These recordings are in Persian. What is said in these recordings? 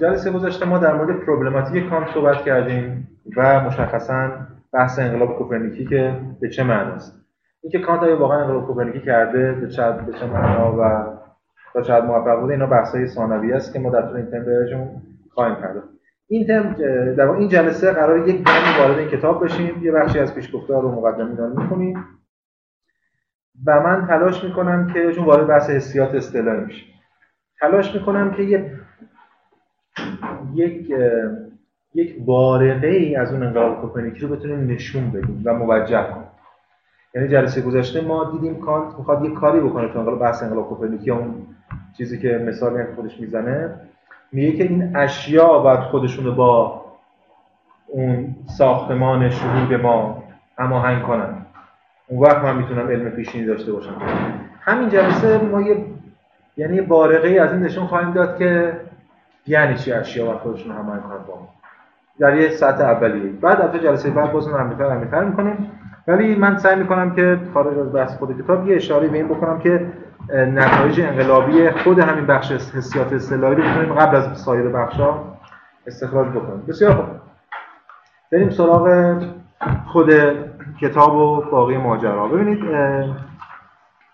جلسه گذاشته. ما در مورد پروبلماتیک کانت صحبت کردیم و مشخصا بحث انقلاب کوپرنیکی که به چه معناست اینکه کانت واقعا انقلاب کوپرنیکی کرده به چه به چه معنا و تا چقدر موفق بوده اینا بحث‌های ثانوی است که ما در طول این ترم بهشون خواهیم پرداخت. این ترم در این جلسه قرار یک کمی وارد این کتاب بشیم. یه بخشی از پیشگفتار و مقدمه رو می‌خونیم. و من تلاش می‌کنم که چون وارد بحث حسیات اصطلاحی میشه. تلاش می‌کنم که یه یک یک بارقه ای از اون انقلاب کوپرنیکی رو بتونیم نشون بدیم و موجه کنیم. یعنی جلسه گذشته ما دیدیم کانت می‌خواد یه کاری بکنه تو انقلاب بحث انقلاب کوپرنیکی اون چیزی که مثالی هم خودش می‌زنه. میگه که این اشیا باید خودشونو با اون ساختمان شهود ما هماهنگ کنن. اون وقت من می‌تونم علم پیشینی داشته باشم. همین جلسه ما یه یعنی بارقه ای از این نشون خواهیم داد که یعنی چی اشیا باید خودشون هماهنگ کنن با ما؟ در یه سطح اولیه. بعد از جلسه بعد باز اون عمیق‌تر عمیق‌تر می‌کنیم. ولی من سعی می‌کنم که خارج از بحث خود کتاب یه اشاره به این بکنم که نتایج انقلابی خود همین بخش حسیات اصطلاحی رو بتونیم قبل از سایر بخشا استخراج بکنیم. بسیار خوب. بریم سراغ خود کتاب و باقی ماجرا. ببینید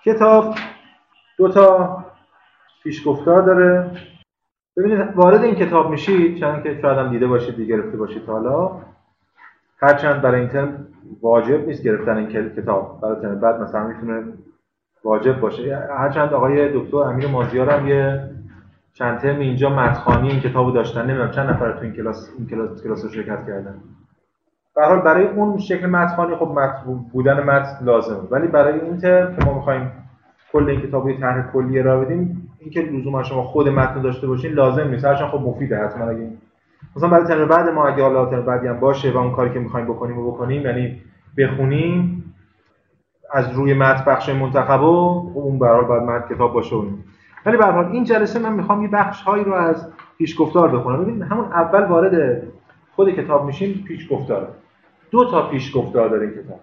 کتاب دو تا پیشگفتار داره. ببینید وارد این کتاب میشید چند که شاید هم دیده باشید دیگه گرفته باشید. حالا هرچند برای این ترم واجب نیست گرفتن این کتاب. برای ترم بعد مثلا می‌تونه واجب باشه. هرچند آقای دکتر امیر مازیار هم یه چند ترم اینجا متخانی این کتابو داشتن. نمی‌دونم چند نفر تو این کلاس این کلاس کلاس شرکت کردن. به حال برای اون شکل متخانی خب مت بودن متن لازمه. ولی برای این ترم که ما می‌خوایم کل این کتابو طرح کلی را بدیم اینکه لزوما شما خود متن داشته باشین لازم نیست. هرچند خب مفیده حتما اگه مثلا برای ترم بعد ما اگه حالا ترم بعدی هم باشه و اون کاری که می‌خوایم بکنیم و بکنیم یعنی بخونیم از روی متن بخش منتخب و اون حال باید متن کتاب باشه اون ولی به حال این جلسه من می‌خوام یه بخش هایی رو از پیشگفتار بخونم. ببینید همون اول وارد خود کتاب میشیم پیشگفتار دو تا پیشگفتار داره کتاب.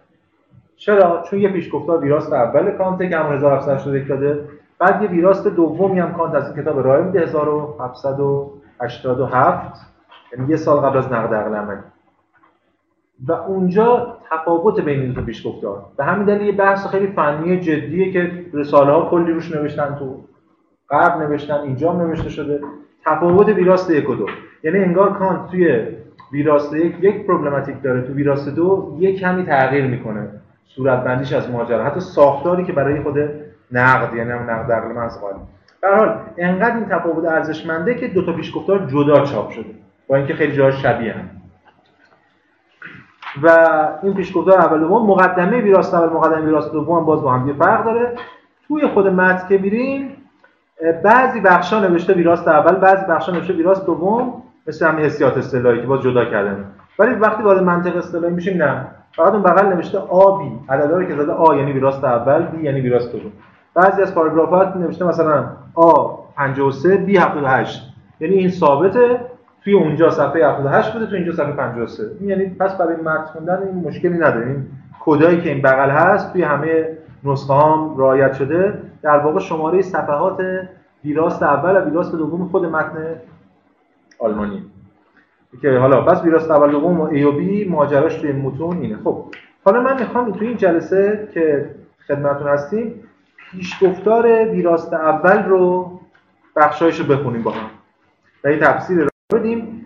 چرا؟ چون یه پیشگفتار ویراست اول کانت که همون 1781 داده. بعد یه ویراست دومی هم کانت از این کتاب رای میده 1787 یعنی یه سال قبل از نقد عقل عملی. و اونجا تفاوت بین این دو پیشگفتار. به همین دلیل یه بحث خیلی فنی جدیه که رساله ها کلی روش نوشتن تو غرب نوشتن اینجا نوشته شده. تفاوت ویراست یک و دو. یعنی انگار کانت توی ویراست یک یک پروبلماتیک داره تو ویراست دو یک کمی تغییر می‌کنه. صورت بندیش از ماجرا. حتی ساختاری که برای خود نقد یعنی هم نقد عقل محض قائل به حال انقدر این تفاوت ارزشمنده که دو تا پیشگفتار جدا چاپ شده با اینکه خیلی جاها شبیه هم. و این پیشگفتار اول دوم مقدمه ویراست اول مقدمه ویراست دوم باز با هم فرق داره. توی خود متن که میریم بعضی بخشا نوشته ویراست اول بعضی بخشا نوشته ویراست دوم مثل همین حسیات اصطلاحی که باز جدا کردن. ولی وقتی وارد منطق اصطلاحی میشیم نه. فقط اون بغل نوشته آ بی. عددا که زده آ یعنی ویراست اول بی یعنی ویراست دوم. بعضی از پاراگرافات نوشته مثلا آ 53 بی 78 یعنی این ثابته توی اونجا صفحه 78 بوده تو اینجا صفحه 53 این یعنی پس برای متن خوندن این مشکلی نداره. این کدایی که این بغل هست توی همه نسخه هم رعایت شده در واقع شماره صفحات ویراست اول و ویراست دوم خود متن آلمانی. که حالا پس ویراست اول دوم و ای و بی ماجراش توی متون اینه. خب حالا من می‌خوام توی این جلسه که خدمتتون هستیم پیشگفتار ویراست اول رو بخشایش رو بخونیم با هم. و این تفسیر رو بدیم.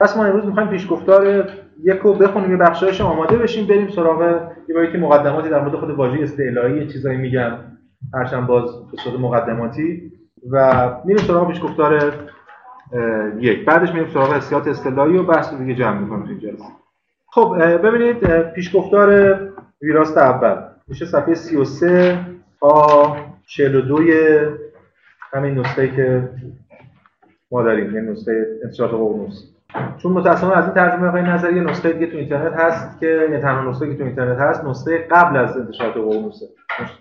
پس ما امروز می‌خوایم پیشگفتار یک رو بخونیم یه بخشایش آماده بشیم بریم سراغ یه باری که مقدماتی در مورد خود واژه استعلایی چیزایی میگم. هرچند باز به صورت مقدماتی. و میریم سراغ پیشگفتار یک. بعدش میریم سراغ حسیات اصطلاحی و بحث دیگه جمع می‌کنیم تو جلسه. خب ببینید پیشگفتار ویراست اول. میشه صفحه 33 تا 42 همین نسخه که ما داریم یه نسخه انتشارات ققنوس چون متأسفانه از این ترجمه های نظری نسخه دیگه تو اینترنت هست که یه تنها نسخه که تو اینترنت هست نسخه قبل از انتشارات ققنوسه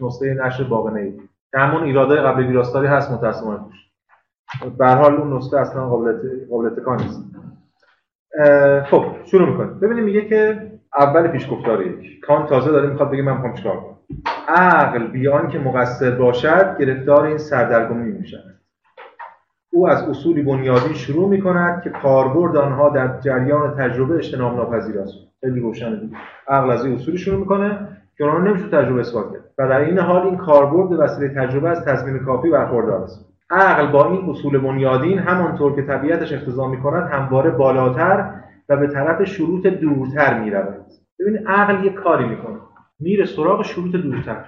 نسخه نشر باقنه ای که همون ایرادای قبل ویراستاری هست متأسفانه به حال اون نسخه اصلا قابل قابل اتکا نیست. خب شروع می‌کنیم. ببینیم میگه که اول پیشگفتار یک کان تازه داره می‌خواد بگه من می‌خوام چیکار کنم. عقل بیان که مقصر باشد گرفتار این سردرگمی می‌شود. او از اصولی بنیادی شروع می کند که کاربرد آنها در جریان تجربه اجتناب ناپذیر است. خیلی دیگه. عقل از این اصولی شروع می‌کنه که آنها نمیشه تجربه اثبات کرد. و در این حال این کاربرد وسیله تجربه از تضمین کافی برخوردار است. عقل با این اصول بنیادین همانطور که طبیعتش اقتضا می‌کند همواره بالاتر و به طرف شروط دورتر می‌رود. ببین عقل یه کاری می‌کنه میره سراغ شروط دورتر.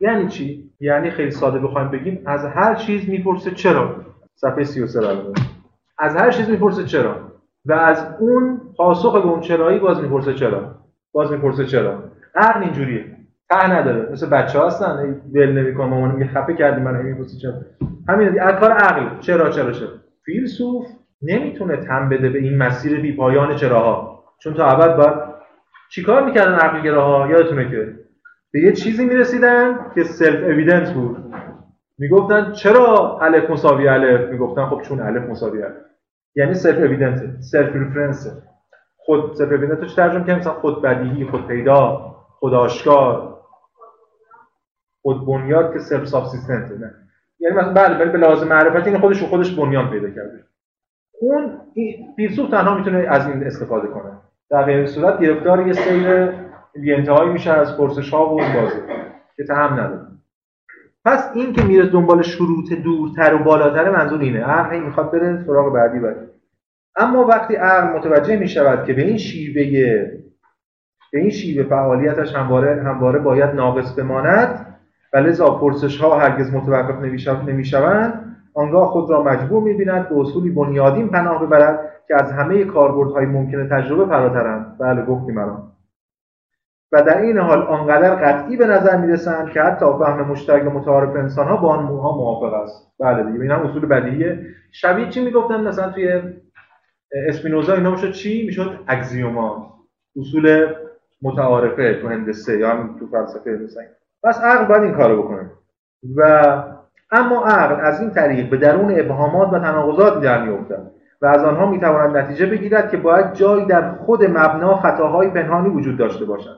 یعنی چی؟ یعنی خیلی ساده بخوایم بگیم از هر چیز می‌پرسه چرا؟ صفحه 33 برابر از هر چیز می‌پرسه چرا؟ و از اون پاسخ به اون چرایی باز می‌پرسه چرا؟ باز می‌پرسه چرا؟ عقل اینجوریه. ته نداره. مثل بچه هستن. دل نمی‌کنه. مامان میگه خفه کردی من می‌پرسه چرا؟ همین کار عقل. چرا چرا چرا؟ فیلسوف نمی‌تونه تن بده به این مسیر بی پایان چراها. چون تا ابد باید چیکار می‌کردن عقلگراها؟ یادتونه که به یه چیزی می‌رسیدن که self-evident بود. می‌گفتن چرا الف مساوی الف؟ می‌گفتن خب چون الف مساوی الف. یعنی self-evident self-reference خود self-evident رو ترجمه کنیم مثلا خود بدیهی خود پیدا خود آشکار. خود بنیاد که self-subsistent نه. یعنی مثلا بله ولی به لازم معرفت این خودش خودش بنیان پیدا کرده. اون فیلسوف تنها می‌تونه از این استفاده کنه. در غیر صورت گرفتار یه سیر بی‌انتهایی میشه از پرسش ها و بازی که تهم نداره. پس این که میره دنبال شروط دورتر و بالاتر منظور اینه. عقل می‌خواد بره سراغ بعدی بعدی اما وقتی عقل متوجه می شود که به این شیوه به این شیوه فعالیتش همواره همواره باید ناقص بماند و لذا پرسش ها هرگز متوقف نمی‌شوند آنگاه خود را مجبور می‌بیند به اصولی بنیادین پناه ببرد که از همه کاربردهای ممکن تجربه فراترند. بله گفتیم الان. و در این حال آنقدر قطعی به نظر می‌رسند که حتی فهم مشترک متعارف انسان ها با آن موها موافق است. بله دیگه این هم اصول بدیهیه. شبیه چی می‌گفتن؟ مثلا توی اسپینوزا اینا می‌شد چی؟ می‌شد اگزیوما اصول متعارفه تو هندسه یا تو فلسفه مثلا پس عقل باید این کارو بکنه. و اما عقل از این طریق به درون ابهامات و تناقضات در میافتد و از آنها می‌تواند نتیجه بگیرد که باید جایی در خود مبنا خطاهای پنهانی وجود داشته باشند.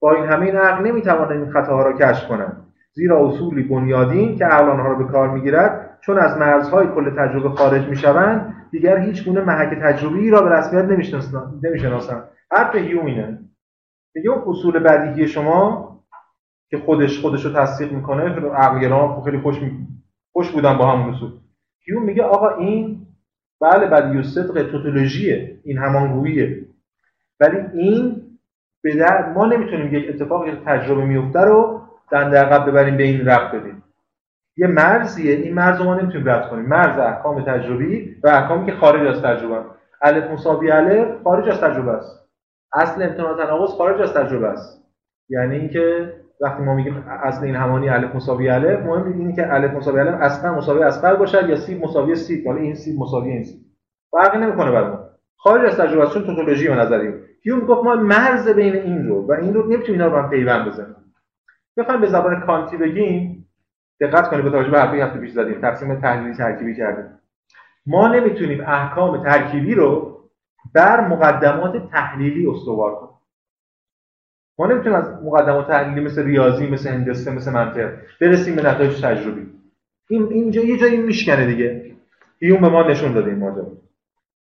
با این همه این عقل نمی‌تواند این خطاها را کشف کنند زیرا اصولی بنیادین که عقل آنها را به کار می‌گیرد چون از مرزهای کل تجربه خارج می‌شوند دیگر هیچ گونه محک تجربی را به رسمیت نمی‌شناسند. حرف هیوم اینه میگه اون اصول بدیهی شما که خودش خودش رو تصدیق می‌کنه عقلگران خیلی خوش می... خوش بودن با همون اصول هیوم میگه آقا این بله بدیهی صدق توتولوژیه این همانگوییه. ولی این به در ما نمی‌تونیم یک اتفاقی که تجربه میفته رو دنده عقب ببریم به این رفت بدیم. یه مرزیه این مرز ما نمی‌تونیم رد کنیم. مرز احکام تجربی و احکامی که خارج از تجربه الف مساوی الف خارج از تجربه است. اصل امتناع تناقض خارج از تجربه است. یعنی اینکه وقتی ما میگیم اصل این همانی الف مساوی الف مهم اینه که الف مساوی الف اصغر مساوی اصغر باشد یا سی مساوی سی حالا این سی مساوی این سی فرقی نمی‌کنه برای ما. خارج از تجربه چون توتولوژی و نظری هیوم گفت ما مرز بین این رو و این رو نمی‌تونیم اینا رو هم پیوند بزنیم. بخوایم به زبان کانتی بگیم دقت کنید به توجه به حرفی هفته پیش زدیم تقسیم تحلیلی ترکیبی کردیم. ما نمی‌تونیم احکام ترکیبی رو بر مقدمات تحلیلی استوار کنیم. ما نمی‌تونیم از مقدمات تحلیلی مثل ریاضی مثل هندسه مثل منطق برسیم به نتایج تجربی. این اینجا یه جایی میشکنه دیگه. هیوم به ما نشون داده این ماجرا.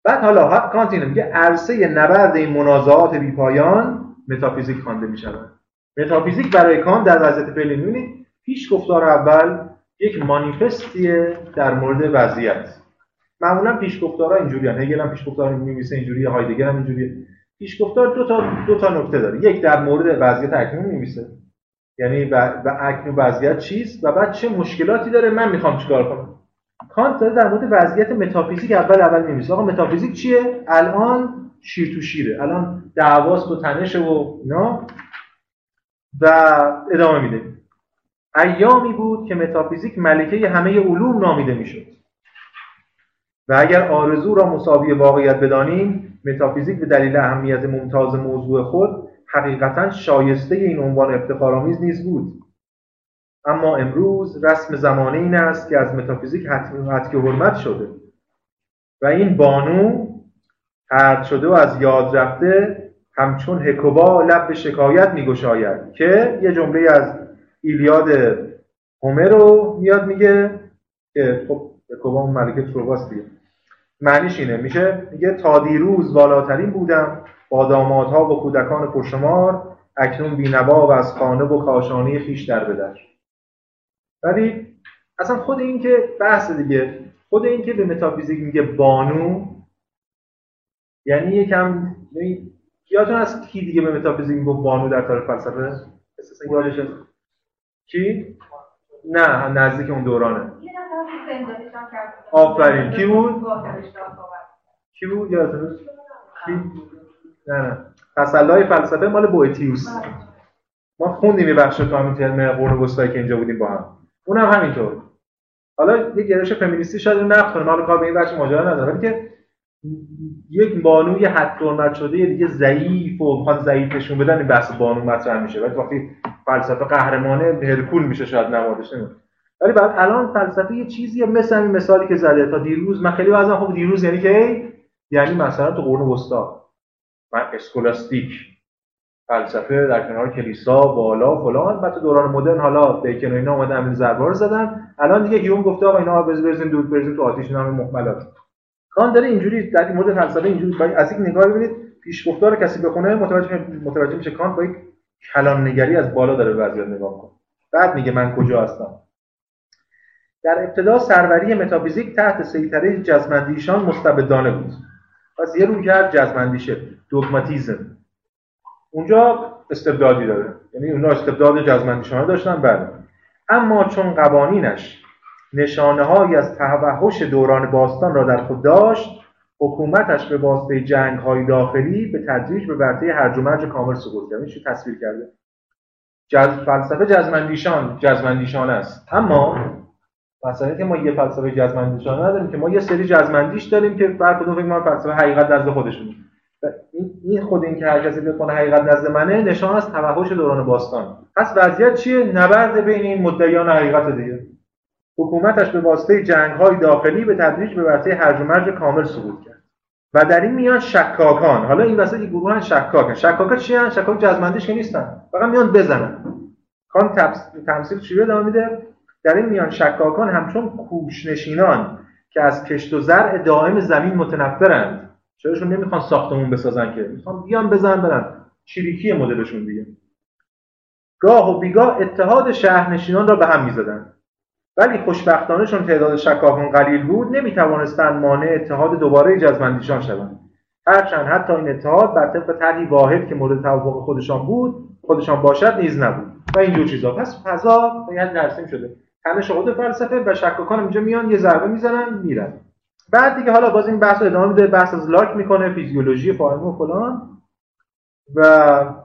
بعد حالا کانت اینو میگه عرصه نبرد این منازعات بیپایان متافیزیک خوانده می‌شود. متافیزیک برای کانت در وضعیت فعلی می‌بینید پیش گفتار اول یک مانیفستیه در مورد وضعیت. معمولا پیش گفتارها اینجوری هن. هگل هم پیش گفتار میمیسه اینجوری هایدگر هم اینجوریه. پیش گفتار دو تا دو تا نکته داره. یک در مورد وضعیت اکنون میمیسه یعنی و اکنون وضعیت چیست و بعد چه مشکلاتی داره؟ من می‌خوام چیکار کنم؟ کانت داره در مورد وضعیت متافیزیک اول اول میمیسه آقا متافیزیک چیه؟ الان شیر تو شیره. الان دعواست و تنشه و اینا. و ادامه میده. ایامی بود که متافیزیک ملکه همه علوم نامیده می‌شد. و اگر آرزو را مساوی واقعیت بدانیم متافیزیک به دلیل اهمیت ممتاز موضوع خود حقیقتا شایسته این عنوان افتخارآمیز نیز بود. اما امروز رسم زمانه این است که از متافیزیک حتمی حرمت شده. و این بانو هرد شده و از یاد رفته همچون هکوبا لب به شکایت میگشاید که یه جمله از ایلیاد هومر رو میاد میگه که خب یکوبا اون ملکه تروباس دیگه. معنیش اینه. میشه میگه تا دیروز والاترین بودم. با دامادها و کودکان پرشمار اکنون بینوا و از خانه و کاشانه خیش در بدر ولی اصلا خود این که بحث دیگه خود این که به متافیزیک میگه بانو یعنی یکم یادتون از کی دیگه به متافیزیک میگه بانو در تاریخ فلسفه؟ کی؟ نه نزدیک اون دورانه. آفرین. کی بود؟ کی بود یادتون؟ کی؟ نه نه. تسلای فلسفه مال بوئتیوس. ما خوندیم یه بخش تو همین ترم قرن وسطایی که اینجا بودیم با هم. اونم همینطور. حالا یه گرایش فمینیستی شاید اون نقد کنه. حالا کار به این بچه ماجرا نداره ولی که یک بانوی حد شده دیگه ضعیف و می‌خواد ضعیف نشون بدن این بحث بانو مطرح میشه. ولی وقتی فلسفه قهرمانه هرکول میشه شاید نمادش نمیشه ولی بعد الان فلسفه یه چیزی مثل این مثالی که زده. تا دیروز من خیلی واسه خب دیروز یعنی که یعنی مثلا تو قرن وسطا. من اسکولاستیک فلسفه در کنار کلیسا بالا فلان. بعد تو دوران مدرن حالا بیکن و اینا اومدن ضربا زدن. الان دیگه هیوم گفته آقا اینا برزین دود برزین تو آتیش اینا محملات. کان داره اینجوری در مورد فلسفه اینجوری از این نگاه ببینید پیشگفتار کسی بخونه متوجه متوجه میشه کانت با یک کلان نگری از بالا داره وضعیت نگاه می‌کنه. بعد میگه من کجا هستم؟ در ابتدا سروری متافیزیک تحت سیطره جزمندیشان مستبدانه بود. پس یه روی کرد جزمندیشه دوگماتیزم. اونجا استبدادی داره. یعنی اونا استبداد جزمندیشانه داشتن بله. اما چون قوانینش نشانه های از توحش دوران باستان را در خود داشت حکومتش به واسطه جنگ های داخلی به تدریج به ورطه هرج و مرج کامل سقوط کرد. چی تصویر کرده؟ جز... فلسفه جزمندیشان جزمندیشان است. اما مثلا که ما یه فلسفه جزمندیشان نداریم که ما یه سری جزمندیش داریم که بر کدوم فکر ما فلسفه حقیقت نزد خودشون این خود این که هر کسی بیاد کنه حقیقت نزد منه نشان از توحش دوران باستان. پس وضعیت چیه؟ نبرد بین این مدعیان حقیقت دیگه. حکومتش به واسطه جنگ های داخلی به تدریج به ورطه هرج و مرج کامل سقوط کرد. و در این میان شکاکان حالا این وسط گروه شکاکن شکاکا چی هن؟ شکاک جزمندیش که نیستن. فقط میان بزنن. کان تمثیل چی ادامه میده؟ در این میان شکاکان همچون کوشنشینان که از کشت و زرع دائم زمین متنفرند. چراشون نمی‌خوان ساختمون بسازن که. می‌خوان بیان بزن برن. چریکی مدلشون دیگه. گاه و بیگاه اتحاد شهرنشینان را به هم می‌زدند ولی خوشبختانه چون تعداد شکاکان قلیل بود نمی‌توانستند مانع اتحاد دوباره جزمندیشان شوند. هرچند حتی این اتحاد بر طبق طرحی واحد که مورد توافق خودشان بود خودشان باشد نیز نبود. و اینجور چیزا. پس فضا به ترسیم شده. تنش خود فلسفه و شکاکان اینجا میان یه ضربه می‌زنن میرن. بعد دیگه حالا باز این بحث ادامه میده بحث از لاک می‌کنه فیزیولوژی فاهمه و فلان. و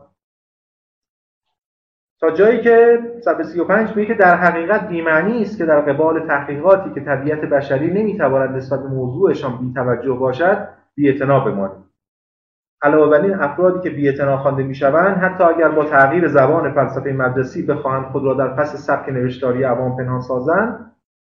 تا جایی که صفحه 35 میگه که در حقیقت بی‌معنی است که در قبال تحقیقاتی که طبیعت بشری نمی‌تواند نسبت به موضوعشان بی‌توجه باشد بی‌اعتنا بمانیم. علاوه بر این افرادی که بی‌اعتنا خوانده می‌شوند حتی اگر با تغییر زبان فلسفه مدرسی بخواهند خود را در پس سبک نوشتاری عوام پنهان سازند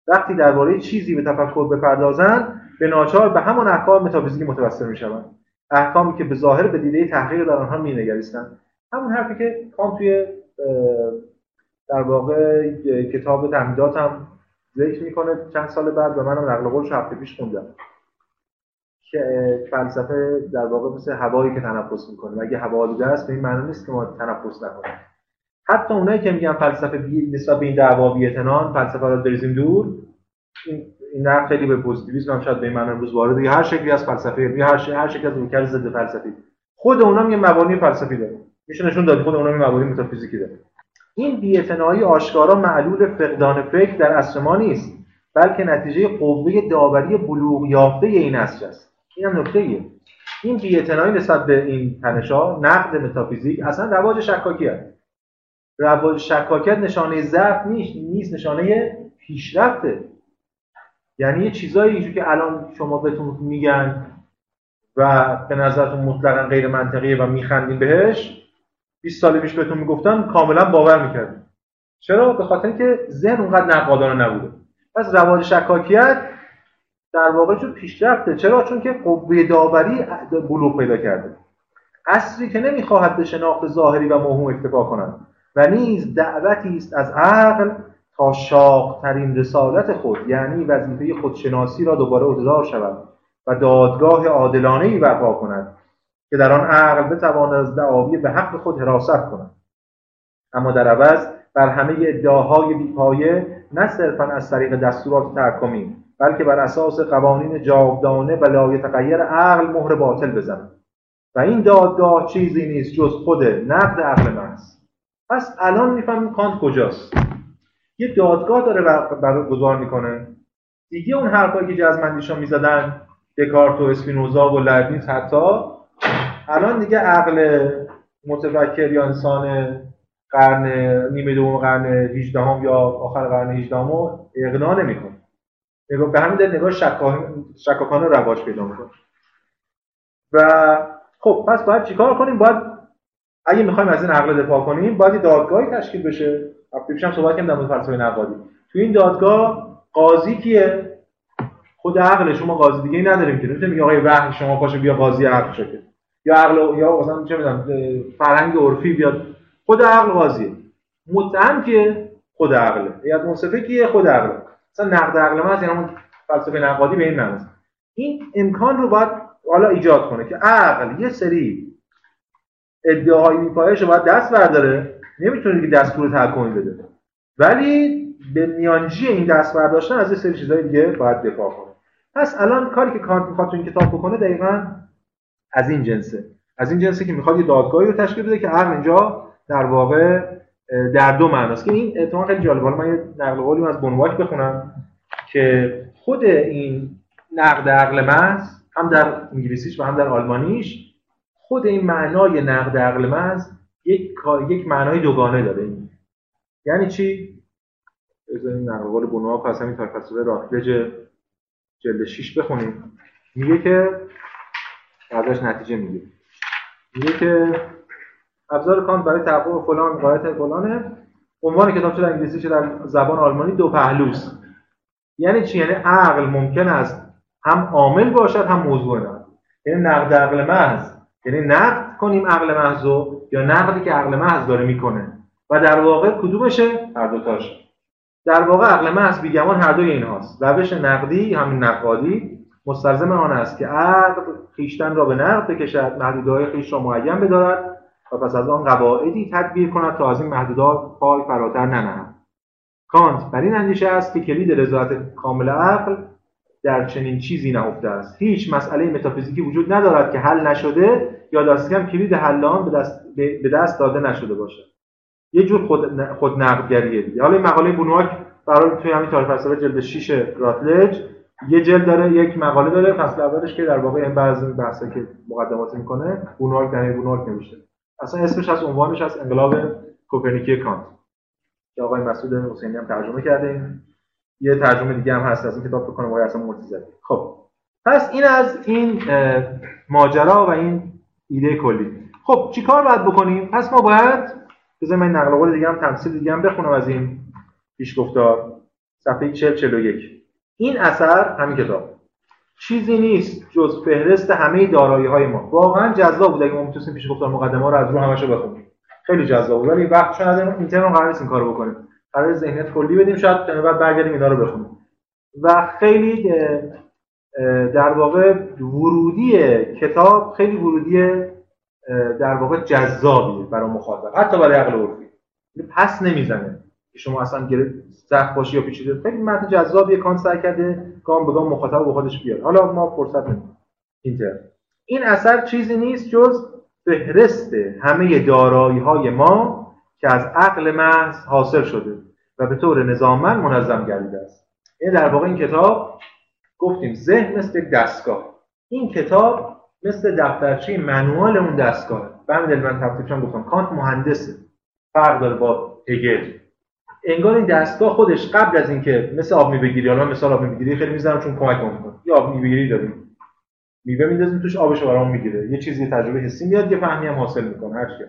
وقتی درباره چیزی به تفکر بپردازند به ناچار به همان احکام متافیزیکی متوسل می‌شوند. احکامی که به ظاهر به دیده تحقیق در آنها مینگریستند. همون حرفی که کام توی در واقع کتاب تعمیدات هم ذکر می‌کنه چند سال بعد و منم نقل قولش هفته پیش خوندم. که فلسفه در واقع مثل هوایی که تنفس می‌کنه. اگه هوا آلوده است به این معنی نیست که ما تنفس نکنیم. حتی اونایی که میگن فلسفه بی نسبت به این دعوا بی‌اعتنان فلسفه رو بریزیم دور این نه خیلی به پوزیتیویسم هم شاید به این معنی امروز وارد هر شکلی از فلسفه یا هر هر شکلی از رویکرد ضد فلسفی. خود اونام یه مبانی فلسفی داره میشه نشون داد خود اونام یه مبانی متافیزیکی داره. این بی‌اعتنایی آشکارا معلول فقدان فکر در اصل ما نیست بلکه نتیجه قوه داوری بلوغ یافته این اصل است. این هم نکته ایه. این بی‌اعتنایی نسبت به این تنشا نقد متافیزیک اصلا رواج شکاکی است رواج شکاکیت نشانه ضعف نیست نیست نشانه پیشرفته. یعنی یه چیزایی اینجور که الان شما بهتون میگن و به نظرتون مطلقا غیر منطقیه و میخندین بهش 20 سال پیش بهتون می‌گفتم کاملا باور می‌کردیم چرا؟ به خاطر اینکه ذهن اونقدر نقادانه نبوده. پس رواج شکاکیت در واقع چون پیشرفته. چرا؟ چون که قوه داوری بلوغ پیدا کرده. اصلی که نمی‌خواهد به شناخت ظاهری و موهوم اکتفا کنند و نیز دعوتی است از عقل تا شاقترین رسالت خود یعنی وظیفه خودشناسی را دوباره عهدهدار شود و دادگاه عادلانه ای برپا کند. که در آن عقل بتواند از دعاوی به حق خود حراست کند. اما در عوض بر همه ادعاهای بیپایه نه صرفا از طریق دستورات تحکمی بلکه بر اساس قوانین جاودانه و لایتغیر عقل مهر باطل بزند. و این دادگاه چیزی نیست جز خود نقد عقل محض پس الان می‌فهمیم کانت کجاست. یه دادگاه داره برای گذار می‌کنه. دیگه اون حرفایی که جزمندیشان می‌زدن دکارت و اسپینوزا و لبنیز حتی الان دیگه عقل متفکر یا انسان قرن نیمه دوم قرن 18 هم یا آخر قرن 18 هم اقناع نمی‌کنه. نگاه به همین دلیل نگاه شکاکانه رواج پیدا می‌کنه. و خب پس باید چیکار کنیم؟ باید اگه می‌خوایم از این عقل دفاع کنیم باید دادگاهی تشکیل بشه. هفته پیشم صحبت کردم در مورد فلسفه نقادی تو این دادگاه قاضی کیه؟ خود عقل شما قاضی دیگه ای نداریم که. نمی‌تونیم آقای وحی شما پاشو بیا قاضی عقل شده یا عقل یا مثلا چه می‌دونم فرهنگ عرفی بیاد. خود عقل قاضیه. متهم که خود عقله. هیئت منصفه کیه خود عقله. مثلا نقد عقل ما یعنی همون فلسفه نقادی به این معنی این امکان رو باید حالا ایجاد کنه که عقل یه سری ادعاهای میپایش رو باید دست برداره. نمی‌تونه دیگه دستور تحکمی بده. ولی به میانجی این دست برداشتن از یه سری چیزهای دیگه باید دفاع کنه. پس الان کاری که کانت می‌خواد تو این کتاب بکنه دقیقا از این جنسه. از این جنسه که می‌خواد یه دادگاهی رو تشکیل بده که عقل اینجا در واقع در دو معناست. که این احتمال خیلی جالبه. من یه نقل قولی از بونواک بخونم که خود این نقد عقل محض هم در انگلیسیش و هم در آلمانیش خود این معنای نقد عقل محض یک یک معنای دوگانه داره. یعنی چی؟ بذاریم نقل قول بونواک از همین تاکسوه راکلج جلد 6 بخونیم. میگه که ازش نتیجه میگه میگه که ابزار کانت برای تحقق فلان قایت فلانه. عنوان کتاب در انگلیسی چه در زبان آلمانی دو پهلوست یعنی چی؟ یعنی عقل ممکن است هم عامل باشد هم موضوع نه یعنی نقد عقل محض. یعنی نقد کنیم عقل محض یا نقدی که عقل محض داره می‌کنه. و در واقع کدومشه هر دوتاش. در واقع عقل محض بیگمان هر دوی اینهاست. روش نقدی همین نقادی. مستلزم آن است که عقل خیشتن را به نقد بکشد محدودهای خیش را معین بدارد و پس از آن قواعدی تدبیر کند تا از این محدودات پای فراتر ننهد. کانت بر این اندیشه است که کلید رضایت کامل عقل در چنین چیزی نهفته است. هیچ مسئله متافیزیکی وجود ندارد که حل نشده یا دست کم کلید حل آن به دست, به دست داده نشده باشد. یه جور خود, خود نقدگریه دیگه. حالا این مقاله بونواک برای توی همین تاریخ فلسفه جلد 6 راتلج یه جلد داره یک مقاله داره فصل اولش که در واقع این بعضی بحثا که مقدمات می‌کنه بونواک در بونواک نوشته. اصلا اسمش از عنوانش از انقلاب کوپرنیکی کانت. که آقای مسعود حسینی هم ترجمه کرده. یه ترجمه دیگه هم هست از این کتاب بکنم آقای اصلا مرتضوی خب. پس این از این ماجرا و این ایده کلی. خب چیکار باید بکنیم؟ پس ما باید بذار من نقل قول دیگه هم تمثیل دیگه هم بخونم از این پیشگفتار. صفحه 40 41 این اثر همین کتاب چیزی نیست جز فهرست همه دارایی های ما. واقعا جذاب بود. اگه ما می‌تونستیم پیش گفتار مقدمه رو از رو همشو بخونیم. خیلی جذاب بود. ولی وقت نداریم این ترم قرار نیست این کارو بکنیم. قرار ذهنیت کلی بدیم. شاید بعد برگردیم اینا رو بخونیم. و خیلی در واقع ورودی کتاب خیلی ورودی در واقع جذابی برای مخاطب. حتی برای عقل عرفی. پس نمی‌زنه. که شما اصلا سخت باشی یا پیچیده خیلی متن جذابیه کانت سعی کرده گام به گام مخاطب به خودش بیاره. حالا ما فرصت نمیدیم اینتر. این اثر چیزی نیست جز فهرست همه دارایی های ما که از عقل محض حاصل شده و به طور نظامن منظم گردیده است. این در واقع این کتاب گفتیم ذهن مثل دستگاه. این کتاب مثل دفترچه منوال اون دستگاه. دلیل من تفصیلش گفتم کانت مهندسه. فرق داره با هگل. انگار این دستگاه خودش قبل از اینکه مثل آب میبگیری حالا مثال آب میبگیری خیلی می‌ذارم چون کمک می‌کنه. یا آب میبگیری داریم میوه میندازیم توش آبش برام می‌گیره. یه چیزی تجربه حسی میاد یه فهمی هم حاصل می‌کنه هر چیز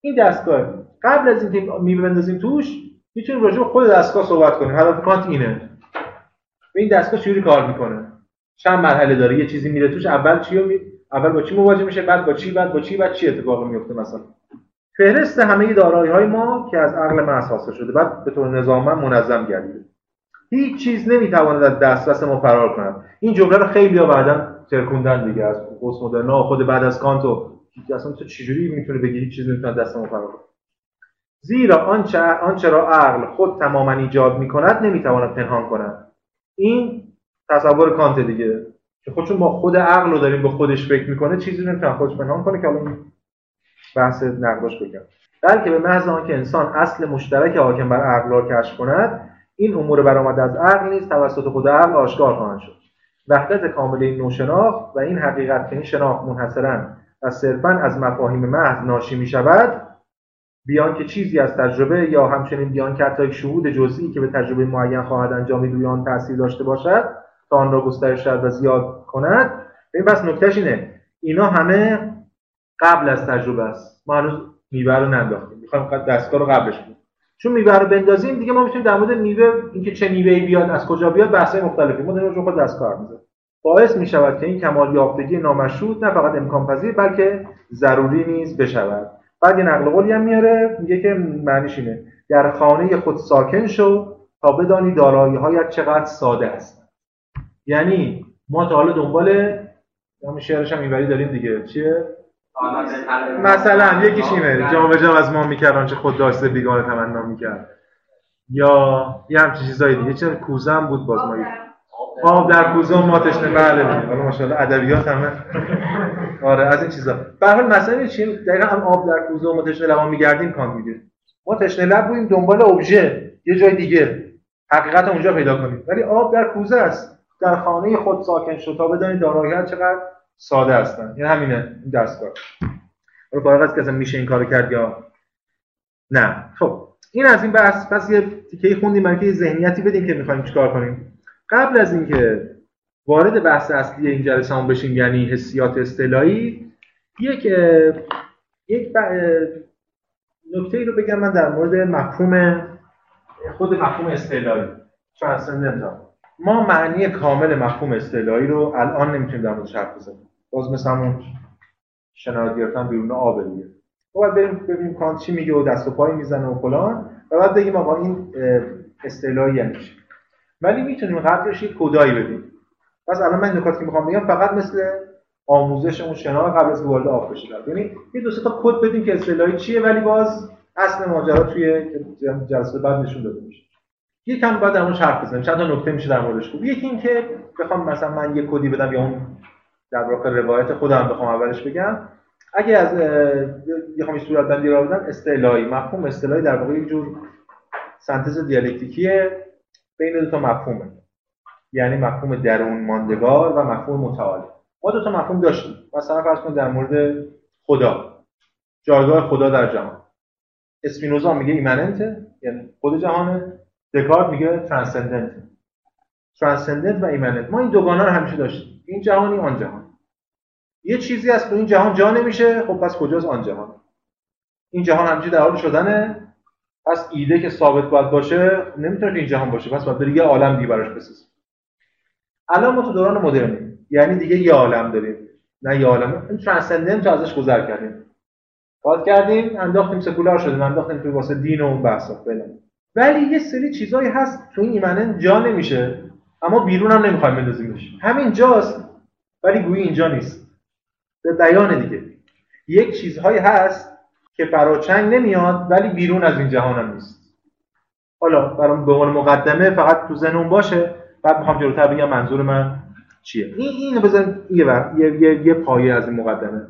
این دستگاه. قبل از اینکه میوه بندازیم توش می‌تونیم راجع خود دستگاه صحبت کنیم. هدف کانت اینه. این دستگاه چجوری کار می‌کنه؟ چند مرحله داره؟ یه چیزی میره توش اول چی می... اول با چی مواجه میشه؟ بعد با چی؟ بعد با چی؟ بعد چی اتفاقی میفته مثلا؟ فهرست همه دارایی های ما که از عقل محض حاصل شده بعد به طور نظام منظم گردیده. هیچ چیز نمی‌تواند از دسترس ما فرار کند. این جمله رو خیلی بعدا ترکوندن دیگه. از پست مدرن خود بعد از کانت و اصلا تو چجوری می‌تونه بگی هیچ چیز نمی‌تونه دست ما فرار کنه زیرا آنچه را عقل خود تماما ایجاد می‌کند نمی‌تواند پنهان کند. این تصور کانت دیگه. که خودشون با خود عقل رو داریم به خودش فکر می‌کنه چیزی نمی‌تونه خودش پنهان کنه که حالا بحث نقداش بگم. بلکه به محض آنکه انسان اصل مشترک حاکم بر عقل را کشف کند این امور برآمده از عقل نیست توسط خود عقل آشکار خواهند شد. وحدت کامل این نوع و این حقیقت که این شناخت منحصرا و صرفا از مفاهیم محض ناشی می شود بیان که چیزی از تجربه یا همچنین بیان که حتی شهود جزئی که به تجربه معین خواهد انجامید روی آن تاثیر داشته باشد تا آن را گسترش و زیاد کند. این بس نکتهش اینه. اینا همه قبل از تجربه است. ما هنوز میوه رو ننداختیم. می‌خوایم دستگاه رو قبلش بود چون میوه رو بندازیم دیگه ما می‌تونیم در مورد میوه اینکه چه میوه‌ای بیاد از کجا بیاد بحث‌های مختلفی. ما داریم خود دستکار می‌ذاریم باعث می شود که این کمال یافتگی نامشروط نه فقط امکان پذیر بلکه ضروری نیز بشود. بعد یه نقل قولی هم میاره میگه که معنیش اینه. در خانه خود ساکن شو تا بدانی دارایی هایت چقدر ساده است. یعنی ما تا حالا دنبال همین شعرش هم اینوری داریم دیگه. چیه؟ مثلا یکیش اینه جام جام از ما می‌کرد چه خود داشته بیگانه تمنا می‌کرد. یا یه همچین چیزایی دیگه چه کوزم بود باز ما آب در کوزه ما تشنه بله حالا ماشاءالله ادبیات همه. آره از این چیزا. به هر مثلا چی؟ دقیقاً هم آب در کوزه ما تشنه لب میگردیم کان میگه. ما تشنه لب بودیم دنبال ابژه یه جای دیگه. حقیقت اونجا پیدا کنیم. ولی آب در کوزه است. در خانه خود ساکن شد تا بدانید دارایی‌ها چقدر ساده هستن. این همینه این دستگاه. رو فارغ از که میشه این کارو کرد یا نه. خب این از این بحث. پس یه تیکه خوندیم برای که ذهنیتی بدیم که می‌خوایم چیکار کنیم. قبل از اینکه وارد بحث اصلی این جلسه هم بشیم یعنی حسیات اصطلاحی یک یک نکته ای رو بگم من در مورد مفهوم خود مفهوم اصطلاحی. ترانسندنتال ما معنی کامل مفهوم اصطلاحی رو الان نمی‌تونیم در موردش حرف بزنیم. باز مثل همون شناید گرفتن بیرون آب دیگه. ما باید بریم ببینیم کانت چی میگه و دست و پای می‌زنه و فلان و بعد بگیم آقا این اصطلاحی یعنی چی؟ ولی می‌تونیم قبلش یک کدایی بدیم. پس الان من نکاتی که می‌خوام بگم فقط مثل آموزش اون شناخت قبل از وارد آب بشه. یعنی یه دو تا کد بدیم که اصطلاحی چیه ولی باز اصل ماجرا توی جلسه بعد نشون داده میشه. یکم بعد در موردش حرف بزنیم. چند تا نکته میشه در موردش خوب یکی اینکه بخوام مثلا من یه کدی بدم یا اون در واقع روایت خودم بخوام اولش بگم. اگه از بخوام صورت بندی را بدم اصطلاحی. مفهوم اصطلاحی در واقع یک جور سنتز دیالکتیکیه. بین دو تا مفهومه. یعنی مفهوم درون ماندگار و مفهوم متعالی. ما دو تا مفهوم داشتیم. مثلا فرض کنید در مورد خدا. جایگاه خدا در جهان. اسپینوزا میگه ایمننته. یعنی خود جهانه. دکارت میگه ترانسندنت ترانسندنت و ایمننت ما این دوگانه رو همیشه داشتیم. این جهانی آن جهان. یه چیزی هست تو این جهان جا نمیشه خب پس کجاست آن جهان؟ این جهان همینجوری در حال شدنه. پس ایده که ثابت باید باشه نمی‌تونه تو این جهان باشه. پس باید یه عالم دیگه براش بسازیم الان ما تو دوران مدرنیم یعنی دیگه یه عالم داریم. نه یه عالم. این ترانسندنت ازش گذر کردیم. کار کردیم انداختیم سکولار شدیم. انداختیم تو واسه دین و بحثا. فعلا. ولی یه سری چیزایی هست تو این ایمنن جا نمیشه. اما بیرون هم نمی‌خوایم بندازیمش. همین جاست ولی گویی اینجا نیست. به بیان دیگه. یک چیزهایی هست که فراچنگ نمیاد ولی بیرون از این جهان هم نیست. حالا برام به عنوان مقدمه فقط تو ذهنم باشه. بعد می‌خوام جلوتر بگم منظور من چیه. این اینو بزن یه, یه, یه, یه پایه از این مقدمه.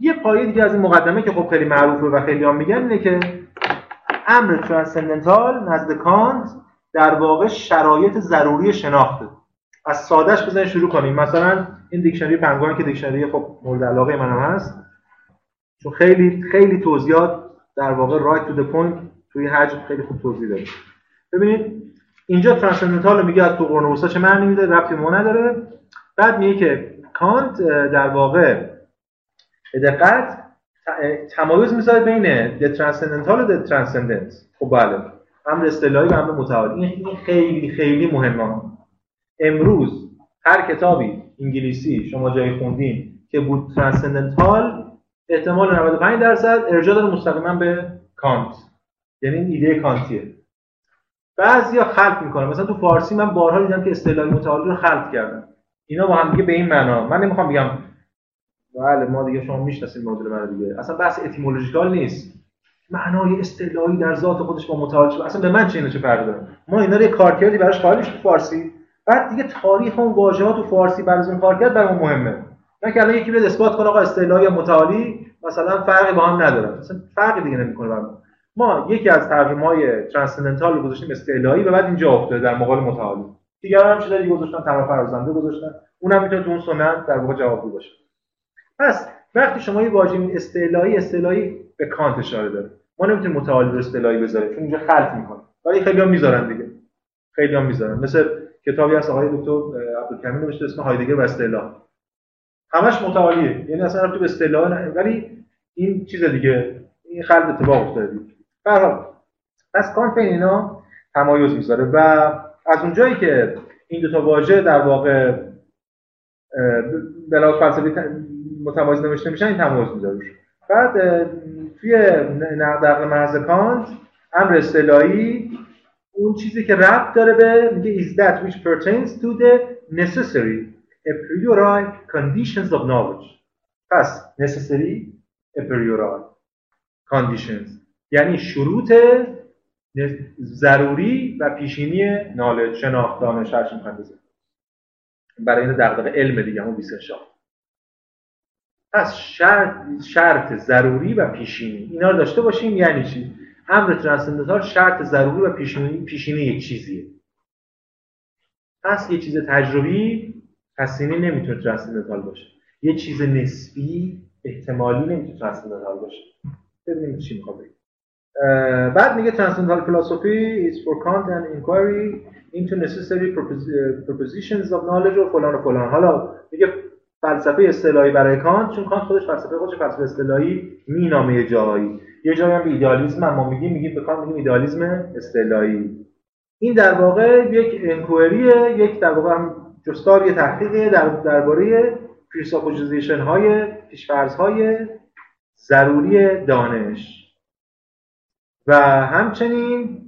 یه پایه دیگه از این مقدمه که خب خیلی معروفه و خیلی هم میگن اینه که امر transcendental نزد کانت در واقع شرایط ضروری شناخته. از سادهش بزنید شروع کنیم. مثلا این دیکشنری پنگوان که دیکشنری خب مورد علاقه منم هست. چون خیلی خیلی توضیحات در واقع right to the point توی حجم خیلی خوب توضیح داره ببینید اینجا transcendental میگه از تو قرن چه معنی میده؟ ربطی ما نداره. بعد میگه که کانت در واقع به دقت تمایز می‌ذاره بین the transcendental و the transcendent خب بله. امر استعلایی و امر متعالی. این خیلی خیلی مهمه. امروز هر کتابی انگلیسی شما جای خوندین که بود transcendental احتمال 95 درصد ارجاع داره مستقیما به کانت. یعنی ایده کانتیه. بعضیا خلق می‌کنن. مثلا تو فارسی من بارها دیدم که اصطلاح متعالی رو خلق کردن. اینا با هم دیگه به این معنا. من نمی‌خوام بگم بله ما دیگه شما می‌شناسید مدل من دیگه. اصلا بحث اتیمولوژیکال نیست. معنای اصطلاحی در ذات خودش با متعالی اصلا به من چه اینو چه فرق داره؟ ما اینا رو یه کارکردی براش قائلش تو فارسی. بعد دیگه تاریخ اون واژه ها تو فارسی بعد از اون کارکرد برام مهمه. نه که الان یکی بیاد اثبات کنه آقا اصطلاحی متعالی مثلا فرقی با هم نداره. مثلا فرقی دیگه نمی‌کنه برام ما یکی از ترجمه های ترانسندنتال رو گذاشتیم اصطلاحی و بعد اینجا افتاده در مقابل متعالی. دیگه هم چیزایی گذاشتن طرف فرزنده گذاشتن. اونم می‌تونه تو اون سنت در واقع جوابگو باشه. پس وقتی شما یه واژه اصطلاحی اصطلاحی به کانت اشاره داره. ما نمی‌تونیم متعالی رو اصطلاحی بذاریم چون اینجا خلط می‌کنه. ولی خیلی هم می‌ذارن دیگه. خیلی هم می‌ذارن. مثل کتابی از آقای دکتر عبدالکریم نوشته اسم هایدگر و اصطلاح. همش متعالیه. یعنی اصلا تو به اصطلاح ولی این چیز دیگه این خلط اتفاق افتاده به پس کانت اینا تمایز می‌ذاره. و از اونجایی که این دو تا واژه در واقع بلا فلسفی متمایز نوشته میشن این تمایز می‌ذاره بعد توی نقد محض کانت امر اصطلاحی اون چیزی که ربط داره به میگه is that which pertains to the necessary a priori conditions of knowledge. پس necessary a priori conditions. یعنی شروط ضروری و پیشینی نالج شناخت دانش هرچی برای این دغدغه علم دیگه همون ویسنشافت پس شرط, شرط ضروری و پیشینی. اینا رو داشته باشیم یعنی چی؟ امر transcendental شرط ضروری و پیشینی پیشینی یک چیزیه. پس یه چیز تجربی پسینی نمی‌تونه transcendental باشه. یه چیز نسبی احتمالی نمی‌تونه transcendental باشه. ببینیم چی می‌خواد بعد میگه transcendental philosophy is for Kant an inquiry into necessary presuppositions of knowledge و فلان و فلان. حالا میگه فلسفه استعلایی برای کانت چون کانت خودش فلسفه خودش فلسفه استعلایی مینامه یه جایی. یه جایی هم به ایدئالیسم ما میگیم میگیم به کانت میگیم ایدئالیسم استعلایی. این در واقع یک inquiry ه یک در واقع هم جستار یه تحقیقه در درباره presupposition های پیشفرض های ضروری دانش. و همچنین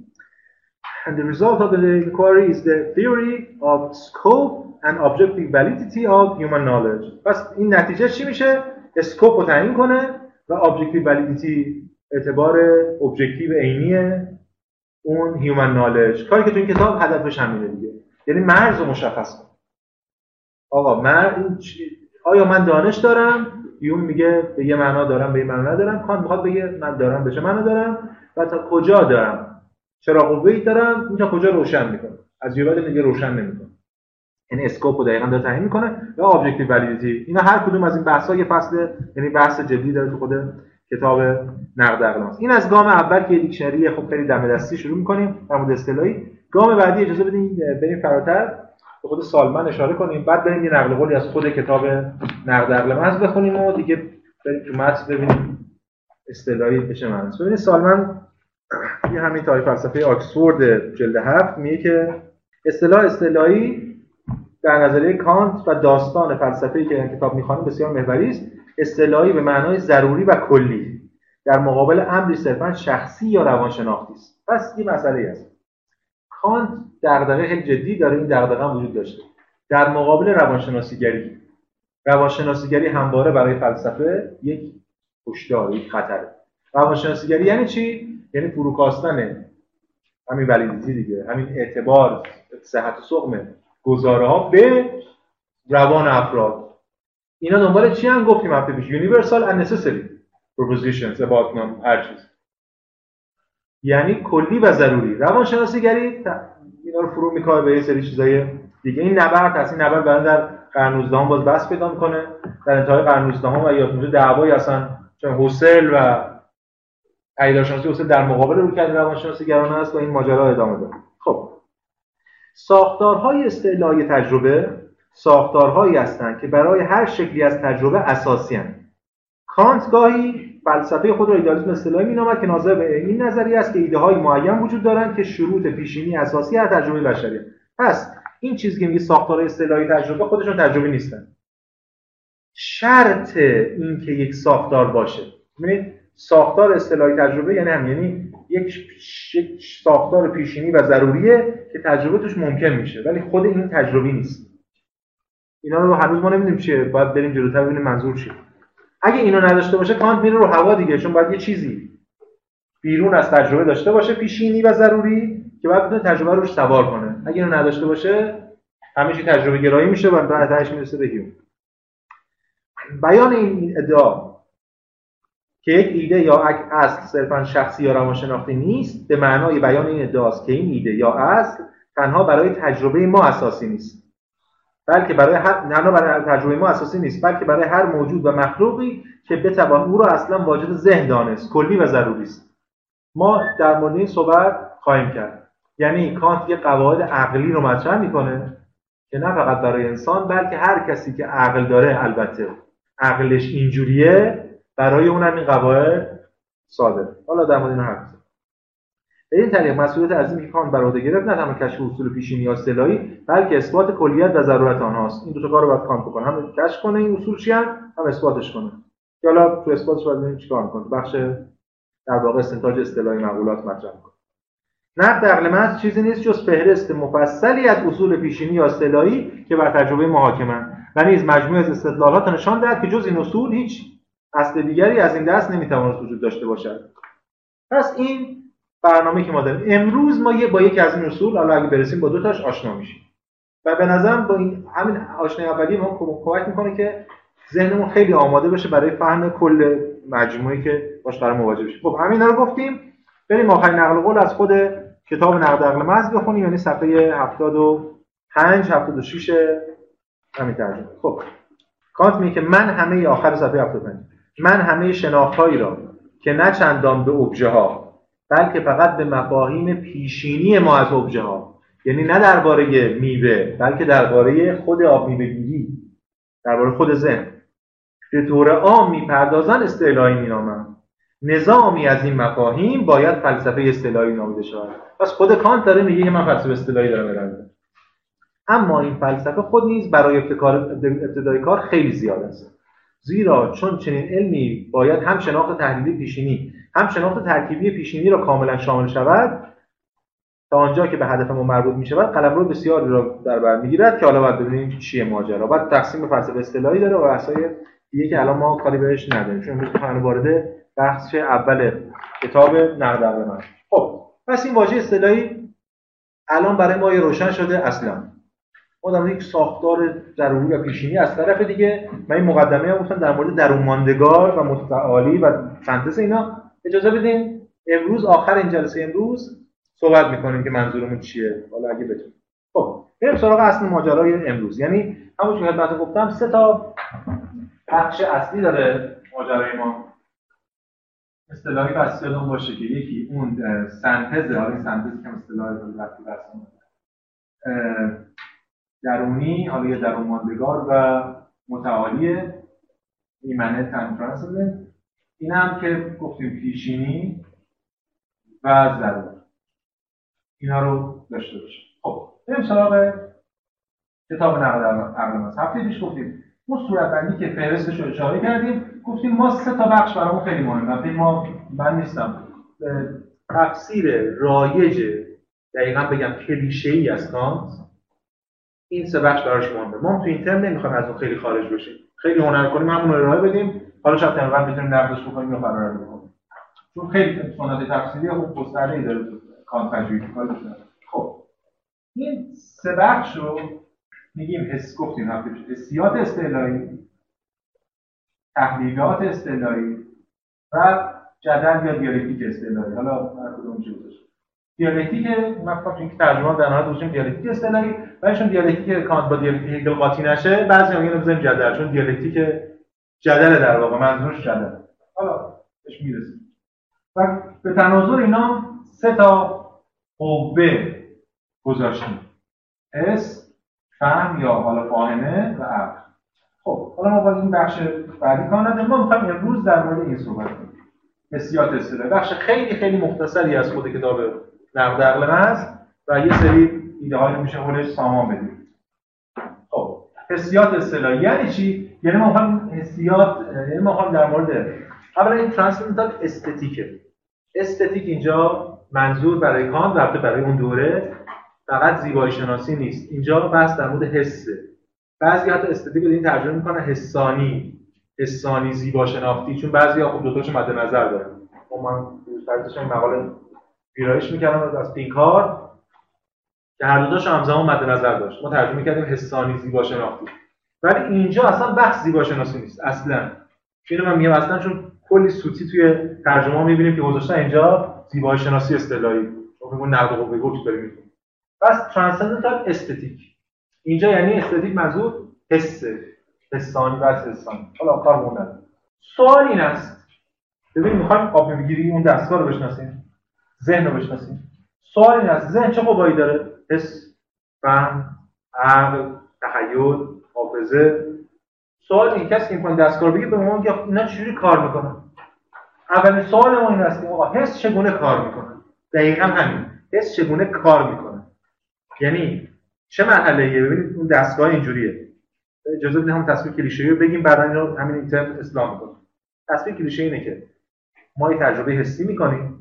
and the result of the inquiry is the theory of scope and objective validity of human knowledge. پس این نتیجه چی میشه؟ scope رو تعیین کنه و objective validity اعتبار objective عینی اون human knowledge. کاری که تو این کتاب هدفش همینه دیگه. یعنی مرز رو مشخص کن. آقا من آیا من دانش دارم؟ هیوم میگه به یه معنا دارم به یه معنا ندارم. کانت می‌خواد بگه من دارم به چه معنا دارم؟ و تا کجا دارم؟ چرا قوه دارم؟ این تا کجا روشن می‌کنه؟ از یه بعد دیگه روشن نمی‌کنه. یعنی scope رو دقیقا داره تعیین می‌کنه و objective validity اینا هر کدوم از این بحث ها یه فصل یعنی بحث جدی داره تو خود کتاب نقد عقل این از گام اول که دیکشنری خب خیلی دم دستی شروع می‌کنیم در مورد اصطلاحی. گام بعدی اجازه بدین بریم فراتر. به خود سالمن اشاره کنیم. بعد بریم یه نقل قولی از خود کتاب نقد عقل بخونیم و دیگه بریم تو متن ببینیم اصطلاحی بشه معنی ببینید سالمن یه همین تاریخ فلسفه آکسفورد جلد هفت میگه که اصطلاح اصطلاحی در نظریه کانت و داستان فلسفه‌ای که این کتاب می‌خوانیم بسیار محوری است. اصطلاحی به معنای ضروری و کلی. در مقابل امری صرفا شخصی یا روانشناختی است. پس این مسئله است کانت دغدغه خیلی جدی داره این دغدغه هم وجود داشته. در مقابل روانشناسیگری روانشناسیگری همواره برای فلسفه یک هشدار یک خطره روانشناسیگری یعنی چی؟ یعنی فروکاستن همین ولیدیتی دیگه همین اعتبار صحت و سقم گزاره ها به روان افراد. اینا دنبال چی هم گفتیم هفته پیش. Universal and necessary propositions about هر چیز یعنی کلی و ضروری. روانشناسیگری اینا رو فرو می‌کنه به یه سری چیزای دیگه. این نبرد هست. این نبرد بعد در قرن 19 باز بس پیدا می‌کنه. در انتهای قرن 19 و یا دعوایی اصلا چون حسل و پیداشناسی حسل در مقابل روانشناسی گرانه است و این ماجرا ادامه داره. خب. ساختارهای استعلای تجربه ساختارهایی هستند که برای هر شکلی از تجربه اساسی هستند. کانت گاهی فلسفه خود را ایدالیسم اصطلاحی مینامد که ناظر به این نظریه است که ایده های معین وجود دارند که شروط پیشینی اساسی هر تجربه بشری پس این چیزی که میگه ساختار اصطلاحی تجربه خودشون تجربه نیستن. شرط اینکه یک ساختار باشه. ببینید ساختار اصطلاحی تجربه یعنی هم یعنی یک ساختار پیشینی و ضروریه که تجربه توش ممکن میشه ولی خود این تجربی نیست. اینا رو هنوز ما نمی‌دونیم چیه. باید بریم جلوتر ببینیم منظور چیه. اگه اینو نداشته باشه کانت میره رو هوا دیگه چون باید یه چیزی بیرون از تجربه داشته باشه پیشینی و ضروری که بعد بتونه تجربه روش سوار کنه. اگه اینو نداشته باشه همیشه تجربه گرایی میشه و بعدش می‌رسه به بیان این ادعا که یک ایده یا اصل صرفا شخصی یا روانشناختی نیست به معنای بیان این ادعاست که این ایده یا اصل تنها برای تجربه ما اساسی نیست. بلکه برای هر نه برای تجربه ما اساسی نیست بلکه برای هر موجود و مخلوقی که بتوان او را اصلا واجد ذهن دانست کلی و ضروری است. ما در مورد این صحبت خواهیم کرد. یعنی کانت یه قواعد عقلی رو مطرح می‌کنه که نه فقط برای انسان بلکه هر کسی که عقل داره البته عقلش اینجوریه برای اونم این قواعد ساده. حالا در مورد این حرف به این طریق مسئولیت از این کان بر عهده گرفت نه تنها کشف اصول پیشینی یا اصطلاحی بلکه اثبات کلیت و ضرورت آنهاست. این دو تا کار رو باید کانت بکنه هم کشف کنه این اصول چی هم اثباتش کنه. که حالا تو اثباتش باید ببینیم چیکار می‌کنه. بخش در واقع استنتاج اصطلاحی مقولات مطرح می‌کنه. نقد عقل محض چیزی نیست جز فهرست مفصلی از اصول پیشینی یا اصطلاحی که بر تجربه محاکمه و نیز مجموعه از استدلالات نشان دهد که جز این اصول هیچ اصل دیگری از این دست نمی‌تواند وجود داشته باشد. پس این برنامه که ما داریم. امروز ما یه با یکی از این اصول حالا اگه برسیم با دو تاش آشنا میشیم. و به نظرم با این همین آشنایی اولی ما کمک می‌کنه که ذهنمون خیلی آماده بشه برای فهم کل مجموعی که باش قرار مواجه بشیم. خب همین رو گفتیم. بریم آخرین نقل قول از خود کتاب نقد عقل محض بخونیم یعنی صفحه 75 76 همین ترجمه. خب کانت میگه که من همه آخر صفحه 75 من همه شناختهایی را که نه چندان به ابژه ها بلکه فقط به مفاهیم پیشینی ما از ابژه ها یعنی نه درباره میوه بلکه درباره خود آب میوه گیری درباره خود ذهن. به طور عام می‌پردازن استعلایی مینامن. نظامی از این مفاهیم باید فلسفه اصطلاحی نامیده شود. پس خود کانت داره میگه که من فلسفه اصطلاحی دارم اما این فلسفه خود نیز برای ابتدای کار خیلی زیاد است. زیرا چون چنین علمی باید هم شناخت تحلیلی پیشینی هم شناخت ترکیبی پیشینی را کاملا شامل شود تا آنجا که به هدف ما مربوط می شود قلمرو بسیاری را در بر می‌گیرد که حالا باید ببینیم چیه ماجرا. بعد تقسیم فلسفه اصطلاحی داره و بحثای دیگه که الان ما کاری بهش نداریم. چون امروز وارد بخش اول کتاب نقد من. خب پس این واژه اصطلاحی الان برای ما روشن شده اصلا. ما در یک ساختار ضروری و پیشینی از طرف دیگه من این مقدمه هم گفتم در مورد درون ماندگار و متعالی و سنتز اینا. اجازه بدین امروز آخر این جلسه امروز صحبت می‌کنیم که منظورمون چیه. حالا اگه بتونیم. خب بریم سراغ اصل ماجرای امروز. یعنی همون که خدمتتون گفتم سه تا بخش اصلی داره ماجرای ما. اصطلاحی بس یادم باشه که یکی اون سنتز حالا سنتز که اصطلاحی وقتی درونی حالا یه درون ماندگار و متعالیه ایمنه ترانسندنت این هم که گفتیم پیشینی و ضرور اینا رو داشته باشه خب بریم سراغ کتاب نقد عقل ماست. هفته پیش گفتیم ما صورت بندی که فهرستش رو اشاره کردیم گفتیم ما سه تا بخش برامون خیلی مهمه. ما من نیستم. تفسیر رایج دقیقا بگم کلیشه ای از کانت. این سه بخش براش مهمه. ما تو این ترم نمی‌خوایم از اون خیلی خارج بشیم. خیلی هنر کنیم همون رو ارائه بدیم. حالا شاید تقریبا بتونیم نقدش بکنیم یا فرار بکنیم چون خیلی سنت تفسیری خوب گسترده‌ای داره کانت تجویدی خب. این سه بخش رو میگیم حس گفتیم هفته پیش حسیات استعلایی تحلیلات استعلایی و جدل یا دیالکتیک استعلایی. حالا هر کدوم چه دیالکتیک مثلا این ترجمه در نهایت روشیم دیالکتیک استعلایی ولی چون دیالکتیک کانت با دیالکتیک هگل قاطی نشه بعضی میگن بزنیم جدل چون دیالکتیک جدل در واقع منظورش جدل. حالا بهش می‌رسیم. و به تناظر اینا سه تا قوه گذاشتیم. اس فهم یا حالا فاهمه و عقل. خب حالا ما با این بخش بعدی نداریم. ما می‌خوایم امروز در مورد این صحبت کنیم. حسیات بخش خیلی خیلی مختصری از خود کتاب نقد عقل هست و یه سری ایده هایی میشه حولش سامان بدیم. خب حسیات اصطلاحی. یعنی چی؟ یعنی ما می‌خوایم حسیات یعنی ما می‌خوایم در مورد اولا این ترانسندنتال استتیکه. استتیک اینجا منظور برای کانت رفته برای اون دوره. فقط زیبایی شناسی نیست. اینجا بحث در مورد حسه. بعضی حتی استتیک رو این ترجمه می‌کنه حسانی. حسانی زیبا شناختی چون بعضی ها خب دو تاشو مد نظر دارن. خب من مقاله ویرایش می‌کردم از پینکار که هر دو تاشو همزمان مد نظر داشت. ما ترجمه کردیم حسانی زیبا شناختی ولی اینجا اصلا بحث زیبا شناسی نیست اصلا. اینو من میگم اصلا چون کلی سوتی توی ترجمه می‌بینیم که گذاشتن اینجا زیبایی شناسی اصطلاحی چون میگن نقد قوه گفت داریم می‌کنیم پس ترانسندنتال استتیک اینجا یعنی استتیک منظور حس حسانی و حسانی. حالا کار موندن سوال این است. ببین می‌خوایم آب می‌گیری اون دستگاه رو بشناسیم. ذهن رو بشناسیم. سوال این است ذهن چه قوایی داره؟ حس فهم عقل تخیل حافظه. سوال این کسی که این دستگاه بگه به ما میگه اینا چجوری کار می‌کنن؟ اولین سوال ما این که آقا حس چگونه کار می‌کنه؟ دقیقا همین. حس چگونه کار می‌کنه؟ یعنی چه مرحله ببینید اون دستگاه اینجوریه. اجازه بدید هم تصویر کلیشه‌ای رو بگیم بعدا همین اینترنت اسلام می‌کنه. تصویر کلیشه اینه که ما یه تجربه حسی می‌کنیم.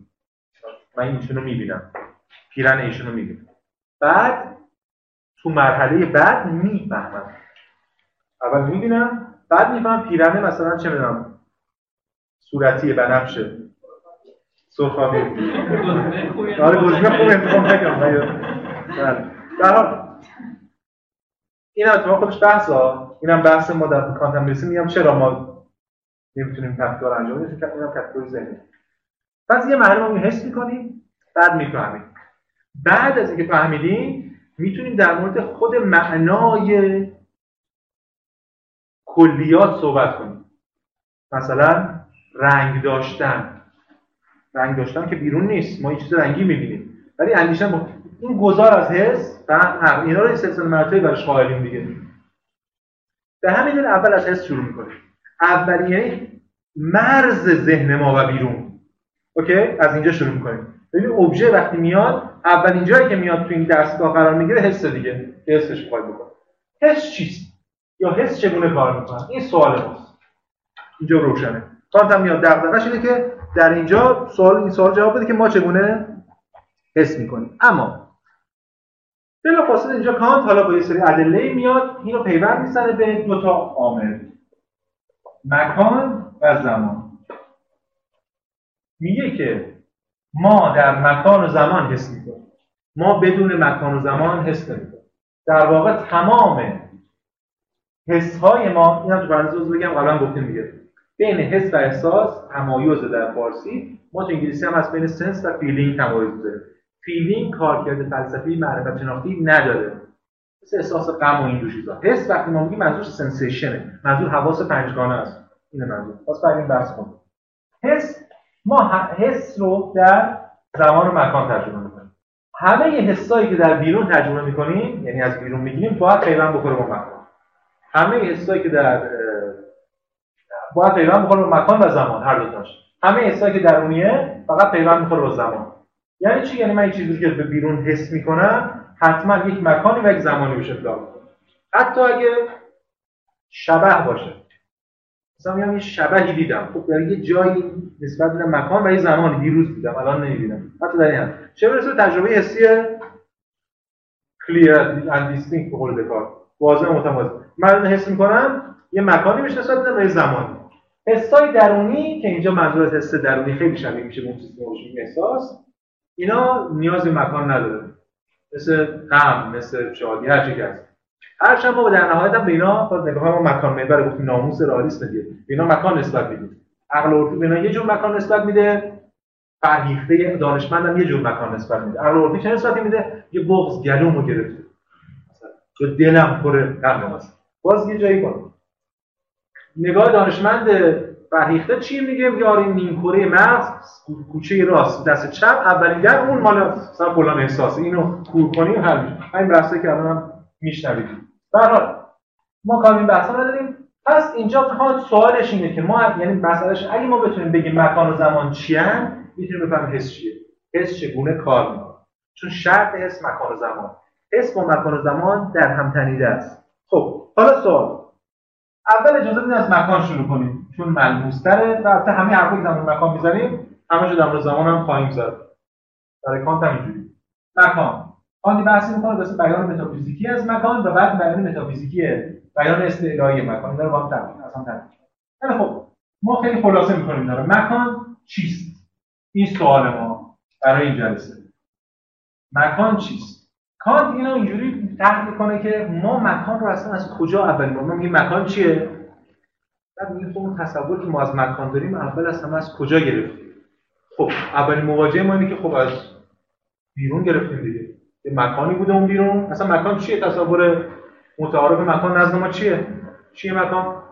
من ایشونو می‌بینم. پیرن ایشونو می‌بینم. بعد تو مرحله بعد می‌فهمم. اول می‌بینم بعد می‌فهمم پیرنه مثلا چه می‌دونم صورتی بنفشه سرخابی آره گزینه خوب انتخاب نکنم بله. در این اتفاق خودش بحث ها. اینم بحث ما در کانتم میگم چرا ما نمی‌تونیم تفکر انجام بدیم؟ اینم تفکر ذهنی. پس یه مرحله ما حس می‌کنیم بعد می‌فهمیم. بعد از اینکه فهمیدیم می‌تونیم در مورد خود معنای کلیات صحبت کنیم. مثلا رنگ داشتن. رنگ داشتن که بیرون نیست ما یه چیز رنگی می‌بینیم. ولی اندیشن با... این گذار از حس فهم اینا رو سلسله مراتبی برش قائلیم دیگه. به همین اول از حس شروع می‌کنیم. اول یعنی مرز ذهن ما و بیرون. اوکی؟ از اینجا شروع می‌کنیم. ببین ابژه وقتی میاد اولین جایی که میاد تو این دستگاه قرار می‌گیره حس دیگه. حسش می‌خواد بکنه. حس چیست؟ یا حس چگونه کار می‌کنه؟ این سوال ماست. اینجا روشنه. هم میاد دغدغش اینه که در اینجا سوال این سوال جواب بده که ما چگونه حس می‌کنیم. اما بلا فاصله اینجا کانت حالا با یه سری ادله میاد اینو پیوند می‌زنه به دو تا عامل مکان و زمان. میگه که ما در مکان و زمان حس می‌کنیم. ما بدون مکان و زمان حس نمی‌کنیم. در واقع تمام حس های ما این هم تو پرانتز بگم قبلا گفتیم دیگه. بین حس و احساس تمایز در فارسی ما تو انگلیسی هم از بین sense و feeling تمایز داره feeling کارکرد فلسفی معرفت شناختی نداره. مثل احساس غم و این جور چیزا. حس وقتی ما میگیم منظور sensation ه. منظور حواس پنجگانه است. این منظور. پس بریم بحث کنیم. حس ما حس رو در زمان و مکان تجربه می‌کنیم. همه حسایی که در بیرون تجربه می‌کنیم یعنی از بیرون میگیم باید پیوند بخوره با مکان. همه حسایی که در باید پیوند بخوره با مکان و زمان هر دو تاش همه حسایی که درونیه فقط پیوند می‌خوره با زمان. یعنی چی؟ یعنی من این چیزی که به بیرون حس می‌کنم حتما یک مکانی و یک زمانی بشه حتی اگه شبه باشه. مثلا یه شبهی دیدم. خب در یه جایی نسبت به مکان و یه زمانی دیروز دیدم الان نمی‌بینم. حتی در این چه برسه تجربه حسی کلیر اند دیستینکت به قول دکارت واضح متمایز. من حس می‌کنم یه مکانی میشه نسبت به یه زمانی. حسای درونی که اینجا منظور از حس درونی خیلی شبیه میشه به اون چیزی که احساس اینا نیاز به مکان نداره. مثل غم مثل شادی هر چی که هست هرچند ما در نهایت هم به اینا نگاه ما مکان محور گفتیم ناموس رالیست دیگه. به اینا مکان نسبت میدیم. عقل عرفی به اینا یه جور مکان نسبت میده. فرهیخته دانشمندم یه جور مکان نسبت میده. عقل عرفی چه نسبتی میده؟ یه بغض گلومو گرفته. یا دلم پر غم است. باز یه جایی کن. نگاه دانشمند فرهیخته چی میگه؟ میگه آره نیم کره مغز کوچه راست دست چپ اولین در اون مال مثلا فلان احساس. اینو کور کنیم حل همین بحثی که الان میشنوید. به حال ما کار این بحثا نداریم. پس اینجا کانت سوالش اینه که ما یعنی مسئلهش اگه ما بتونیم بگیم مکان و زمان چی می‌تونیم بفهمیم حس چیه. حس چگونه کار می‌کنه؟ چون شرط حس مکان و زمان. حس با مکان و زمان در هم تنیده است. خب حالا سوال. اول اجازه بدید از مکان شروع کنیم. چون ملموس تره و البته همه حرفایی که در مکان می‌زنیم همه در زمان هم خواهیم زد. برای کانت هم اینجوری. مکان. کانت بحث می‌کنه واسه بیان متافیزیکی از مکان و بعد بیان متافیزیکی بیان استعلایی مکان. اینا رو با هم تفکیک اصلا خب ما خیلی خلاصه می‌کنیم داره مکان چیست؟ این سوال ما برای این جلسه. مکان چیست؟ کانت اینو اینجوری طرح می‌کنه که ما مکان رو اصلا از کجا اول ما میگیم مکان چیه؟ بعد میگیم خب اون تصور که ما از مکان داریم اول از همه از کجا گرفتیم؟ خب اولین مواجهه ما اینه که خب از بیرون گرفتیم دیگه. یه مکانی بوده اون بیرون. اصلا مکان چیه؟ تصور متعارف مکان نزد ما چیه؟ چیه مکان؟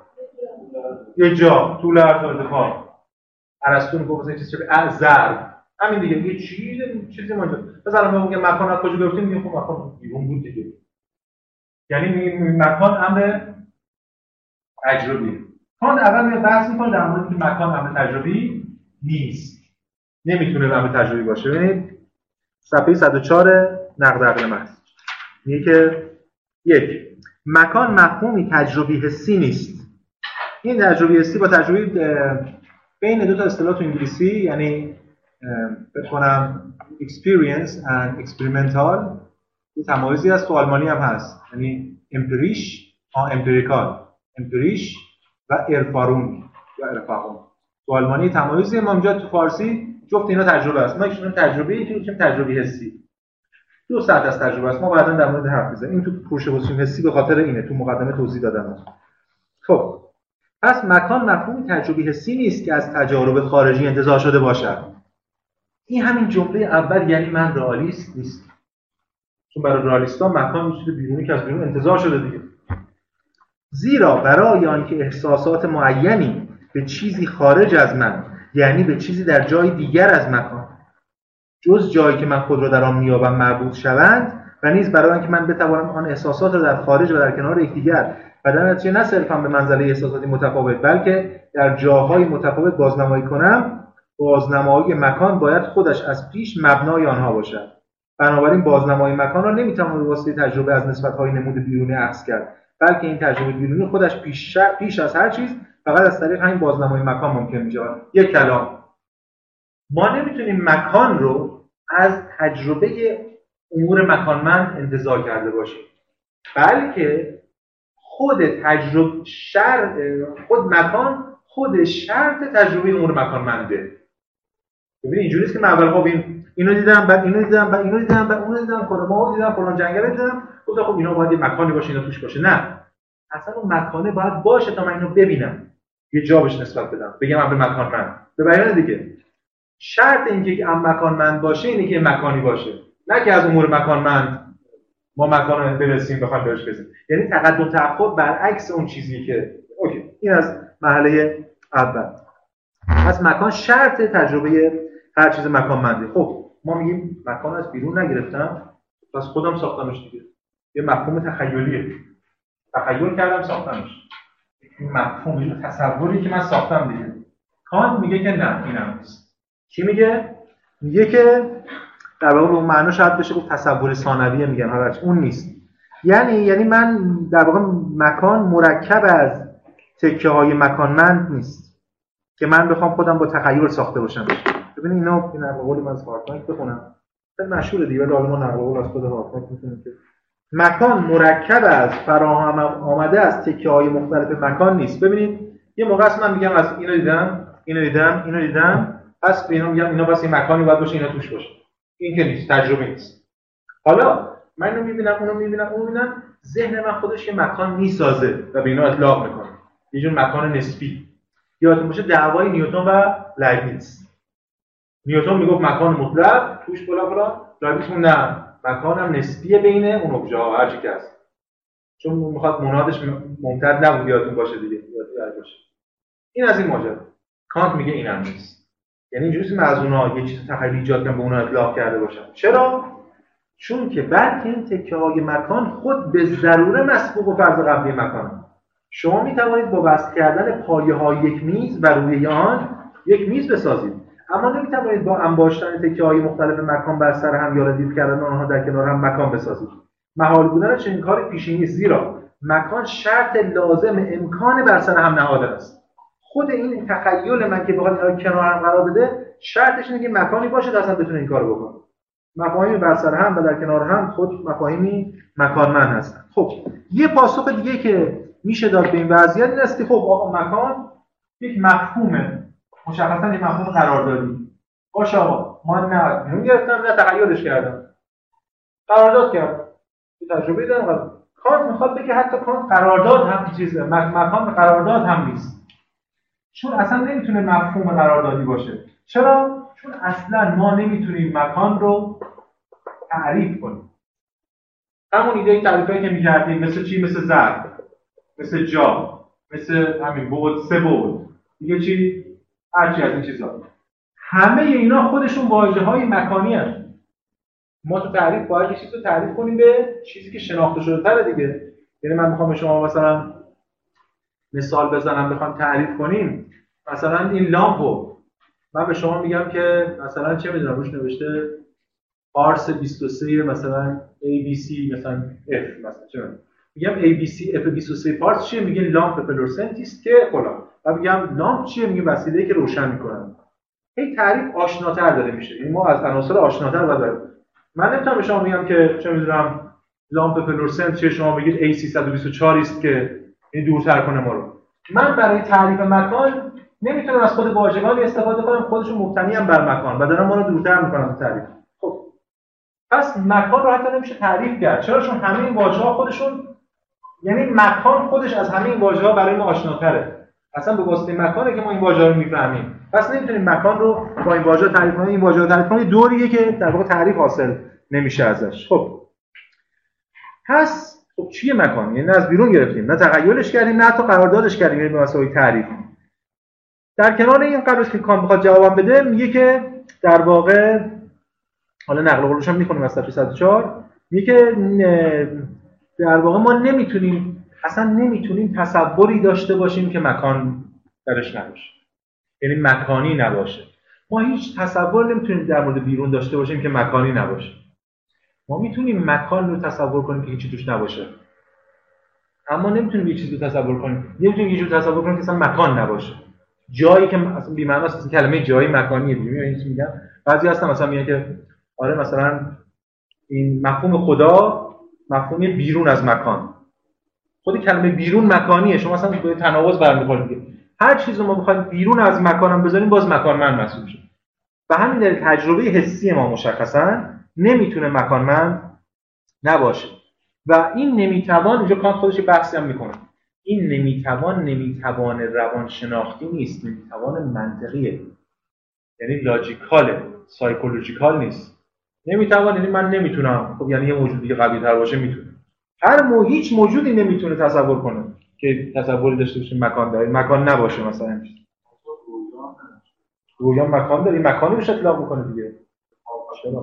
یه جا طول عرض ارتفاع ارسطو گفت چیزی چیز ضرب. همین دیگه. یه چیز چیزی ما مثلا ما میگم مکان از کجا گرفتیم؟ میگم خب مکان بیرون بود دیگه. یعنی مکان امر تجربی. کانت اول میاد بحث می‌کنه در مورد که مکان امر تجربی نیست. نمی‌تونه امر تجربی باشه. ببینید صفحه 104 نقد عقل محض. میگه که یک مکان مفهومی تجربی حسی نیست. این تجربی حسی با تجربی بین دو تا اصطلاح تو انگلیسی یعنی بکنم experience and experimental یه تمایزی هست تو آلمانی هم هست. یعنی امپریش آ امپریکال امپریش و ارفارون یا ارفاقون تو آلمانی تمایزی ما اینجا تو فارسی جفت اینا تجربه است. ما یکشون تجربه یکی تجربه حسی. دو ساعت از تجربه است. ما بعدا در مورد حرف می‌زنیم. این تو پرشبوسیم حسی به خاطر اینه تو مقدمه توضیح دادم. خب پس مکان مفهوم تجربی حسی نیست که از تجارب خارجی انتظار شده باشد. این همین جمله اول یعنی من رئالیست نیست. چون برای رئالیستا مکان میشه بیرونی که از بیرون انتظار شده دیگه. زیرا برای آنکه احساسات معینی به چیزی خارج از من یعنی به چیزی در جای دیگر از مکان جز جایی که من خود را در آن میابم مربوط شوند و نیز برای آنکه من بتوانم آن احساسات را در خارج و در کنار یکدیگر و در نتیجه نه صرفا به منزله احساساتی متفاوت بلکه در جاهای متفاوت بازنمایی کنم بازنمایی مکان باید خودش از پیش مبنای آنها باشد. بنابراین بازنمایی مکان را نمی‌توان به واسطه تجربه از نسبت‌های نمود بیرونی عکس کرد بلکه این تجربه بیرونی خودش پیش, پیش از هر چیز فقط از طریق همین بازنمایی مکان ممکن میشه یک کلام. ما نمی‌تونیم مکان رو از تجربه امور مکانمند انتظار کرده باشیم. بلکه خود تجربه شر خود مکان خود شرط تجربه امور مکانمنده. ببین اینجوریه که من اول خب این اینو دیدم بعد اینو دیدم بعد اینو دیدم بعد اونو دیدم ما دیدم فلان جنگل دیدم. گفتم خب اینا باید یه مکانی باشه اینا توش باشه. نه. اصلا اون مکانه باید باشه تا من اینو ببینم. یه جا بهش نسبت بدم. بگم امر مکان من به بیان دیگه. شرط اینکه که ام مکان من باشه اینه که مکانی باشه. نه که از امور مکان من ما مکان برسیم بخوایم بهش برسیم. یعنی تقدم تأخر برعکس اون چیزی که اوکی. این از مرحله اول. از مکان شرط تجربه هر چیز مکان منده خب ما میگیم مکان از بیرون نگرفتم پس خودم ساختمش دیگه. یه مفهوم تخیلیه. تخیل کردم ساختمش. این مفهوم این تصوری که من ساختم دیگه. کانت میگه که نه اینم نیست. کی میگه؟ میگه که در واقع اون معنا شاید بشه گفت تصور ثانویه میگن. حالا اون نیست. یعنی یعنی من در واقع مکان مرکب از تکه های مکانمند نیست. که من بخوام خودم با تخیل ساخته باشم. ببینید اینا این نقل من از هارتمانک بخونم. خیلی مشهور دیگه ولی ما نقل از خود می‌تونیم که مکان مرکب از فراهم آمده از تکه های مختلف مکان نیست. ببینید یه موقع من میگم از اینو دیدم اینو دیدم اینو دیدم. پس به اینا میگم اینا پس این مکانی باید باشه اینا توش باشه. این که نیست تجربه نیست. حالا من اینو می‌بینم اونو می‌بینم اونو می‌بینم. ذهن من خودش یه مکان می‌سازه و به اینا اطلاق می‌کنه. یه جور مکان نسبی. یادتون باشه دعوای نیوتن و لایبنیتس. نیوتن می‌گفت مکان مطلق توش فلان فلان لایبنیتس نه مکانم نسبیه بین اون ابژه ها هر هست. چون می‌خواد منادش ممتد نبود یادتون باشه دیگه باشه. این از این ماجرا. کانت میگه اینم نیست. یعنی اینجوری از اونها یه چیز تخیلی ایجاد کنم به اونها اطلاق کرده باشم چرا؟ چون که بلکه این تکه های مکان خود به ضروره مسبوق و فرض قبلی مکان. شما می توانید با وصل کردن پایه های یک میز و روی آن یک میز بسازید. اما نمی توانید با انباشتن تکه های مختلف مکان بر سر هم یا ردیف کردن آنها در کنار هم مکان بسازید. محال بودن چنین کاری پیشی نیست. زیرا مکان شرط لازم امکان بر سر هم نهاده است. خود این تخیل من که بخواد اینا کنار هم قرار بده شرطش اینه که مکانی باشه که اصلا بتونه این کارو بکنه. مفاهیم بر سر هم و در کنار هم خود مفاهیمی مکانمند هستن. خب یه پاسخ دیگه که میشه داد به این وضعیت این است که خب آقا مکان یک مفهومه. مشخصا یک مفهوم قراردادی. باشه آقا ما نه گرفتم نه تخیلش کردم. قرارداد کردم تجربه دارم. کانت می‌خواد بگه حتی کانت قرارداد هم چیزه. مکان قرارداد هم نیست. چون اصلا نمی‌تونه مفهوم قراردادی باشه. چرا؟ چون اصلا ما نمی‌تونیم مکان رو تعریف کنیم. همون ایده تعریفی که می‌کردیم مثل چی؟ مثل ظرف مثل جا مثل همین بود سه بود. دیگه چی؟ هرچی از این چیزا. همه اینا خودشون واژه های مکانی هست ما تو تعریف باید یه رو تعریف کنیم به چیزی که شناخته شده تره دیگه. یعنی من می‌خوام به شما مثلا مثال بزنم بخوام تعریف کنیم. مثلا این لامپو من به شما میگم که مثلا چه می‌دونم روش نوشته پارس 23 مثلا ABC مثلا F مثلا چه میگم ABC F23 پارس چیه؟ میگه لامپ فلورسنتی است که فلان. و میگم لامپ چیه؟ میگه وسیله که روشن می‌کنن هی تعریف آشناتر داره میشه. یعنی ما از عناصر آشناتر داریم من نمی‌تونم به شما میگم که چه می‌دونم لامپ فلورسنت چیه؟ شما بگید A324 است که این دورتر کنه ما رو. من برای تعریف مکان نمی‌تونم از خود واژگانی استفاده کنم خودشون مبتنی هم بر مکان و دارم ما رو دورتر می‌کنم تعریف. خب. پس مکان رو حتی نمیشه تعریف کرد. چرا؟ چون همه این واژه خودشون یعنی مکان خودش از همه این واژه برای ما آشناتره. اصلا به واسطه مکانه که ما این واژه رو می‌فهمیم. پس نمی‌تونیم مکان رو با این واژه تعریف کنیم. این واژه رو تعریف کنیم. دوریه که در واقع تعریف حاصل نمیشه ازش. خب. پس خب چیه مکان؟ یعنی از بیرون گرفتیم نه تخیلش کردیم نه حتی قراردادش کردیم یعنی به تعریف. در کنار این قبلش که کام بخواد جواب بده میگه که در واقع حالا نقل قولش هم می‌کنیم از صفحه 104 میگه که در واقع ما نمی‌تونیم اصلا نمی‌تونیم تصوری داشته باشیم که مکان درش نباشه. یعنی مکانی نباشه. ما هیچ تصور نمی‌تونیم در مورد بیرون داشته باشیم که مکانی نباشه. ما می‌تونیم مکان رو تصور کنیم که هیچی توش نباشه. اما نمی‌تونیم یه چیزی رو تصور کنیم. نمی‌تونیم یه چیزی تصور کنیم که اصلا مکان نباشه. جایی که اصلا بی معنی است کلمه جایی مکانیه. دیگه میگم میگم؟ بعضی هستن مثلا میگن که آره مثلا این مفهوم خدا مفهوم بیرون از مکان. خود کلمه بیرون مکانیه. شما اصلا به تناقض برمیخورید هر چیز رو ما بخوایم بیرون از مکانم بذاریم باز مکان من مسئول میشه. و همین دلیل تجربه حسی ما مشخصا نمی‌تونه مکانمند نباشه. و این نمی‌توان اینجا کانت خودش بحثی هم می‌کنه. این نمی‌توان نمی‌توان روانشناختی نیست نمی‌توان منطقیه. یعنی لاجیکاله سایکولوژیکال نیست. نمی‌توان یعنی من نمی‌تونم. خب یعنی یه موجودی که قوی تر باشه می‌تونه. هر مو هیچ موجودی نمی‌تونه تصور کنه که تصوری داشته باشه مکان داره. مکان نباشه مثلا. رویا مکان داره. مکانی میشه اطلاق می‌کنه دیگه.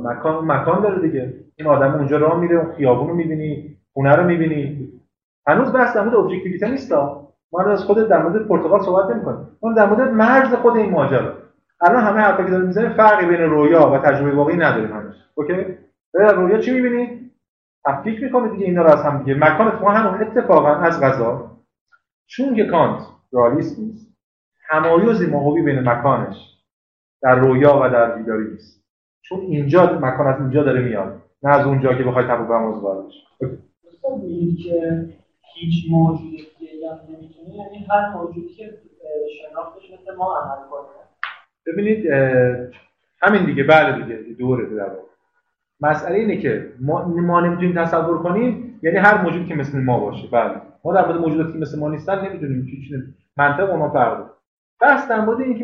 مکان مکان داره دیگه. این آدم اونجا راه میره اون خیابون رو می‌بینی خونه رو می‌بینی. هنوز بحث در مورد ابجکتیویته نیست ما از خود در مورد پرتغال صحبت نمی‌کنیم. ما در مورد مرز خود این ماجرا. الان همه حرفی که داریم می‌زنیم فرقی بین رویا و تجربه واقعی نداریم هنوز. اوکی؟ در رویا چی می‌بینی؟ تفکیک می‌کنه دیگه اینا رو از هم دیگه. مکان تو همون اتفاقا از غذا. چون که کانت رالیست نیست. تمایزی ماهوی بین مکانش در رویا و در بیداری نیست. چون اینجا مکان از اینجا داره میاد نه از اونجا که بخوای تفاوت هم وارد که هیچ موجود دیگه هم نمی‌تونه یعنی هر موجودی که شناختش مثل ما عمل کنه. ببینید همین دیگه بله دیگه دوره در مسئله اینه که ما, ما نمی‌تونیم تصور کنیم یعنی هر موجودی که مثل ما باشه. بله. ما در مورد موجوداتی که مثل ما نیستن نمی‌دونیم هیچ منطق اونا فرق داره. بحث در مورد اینکه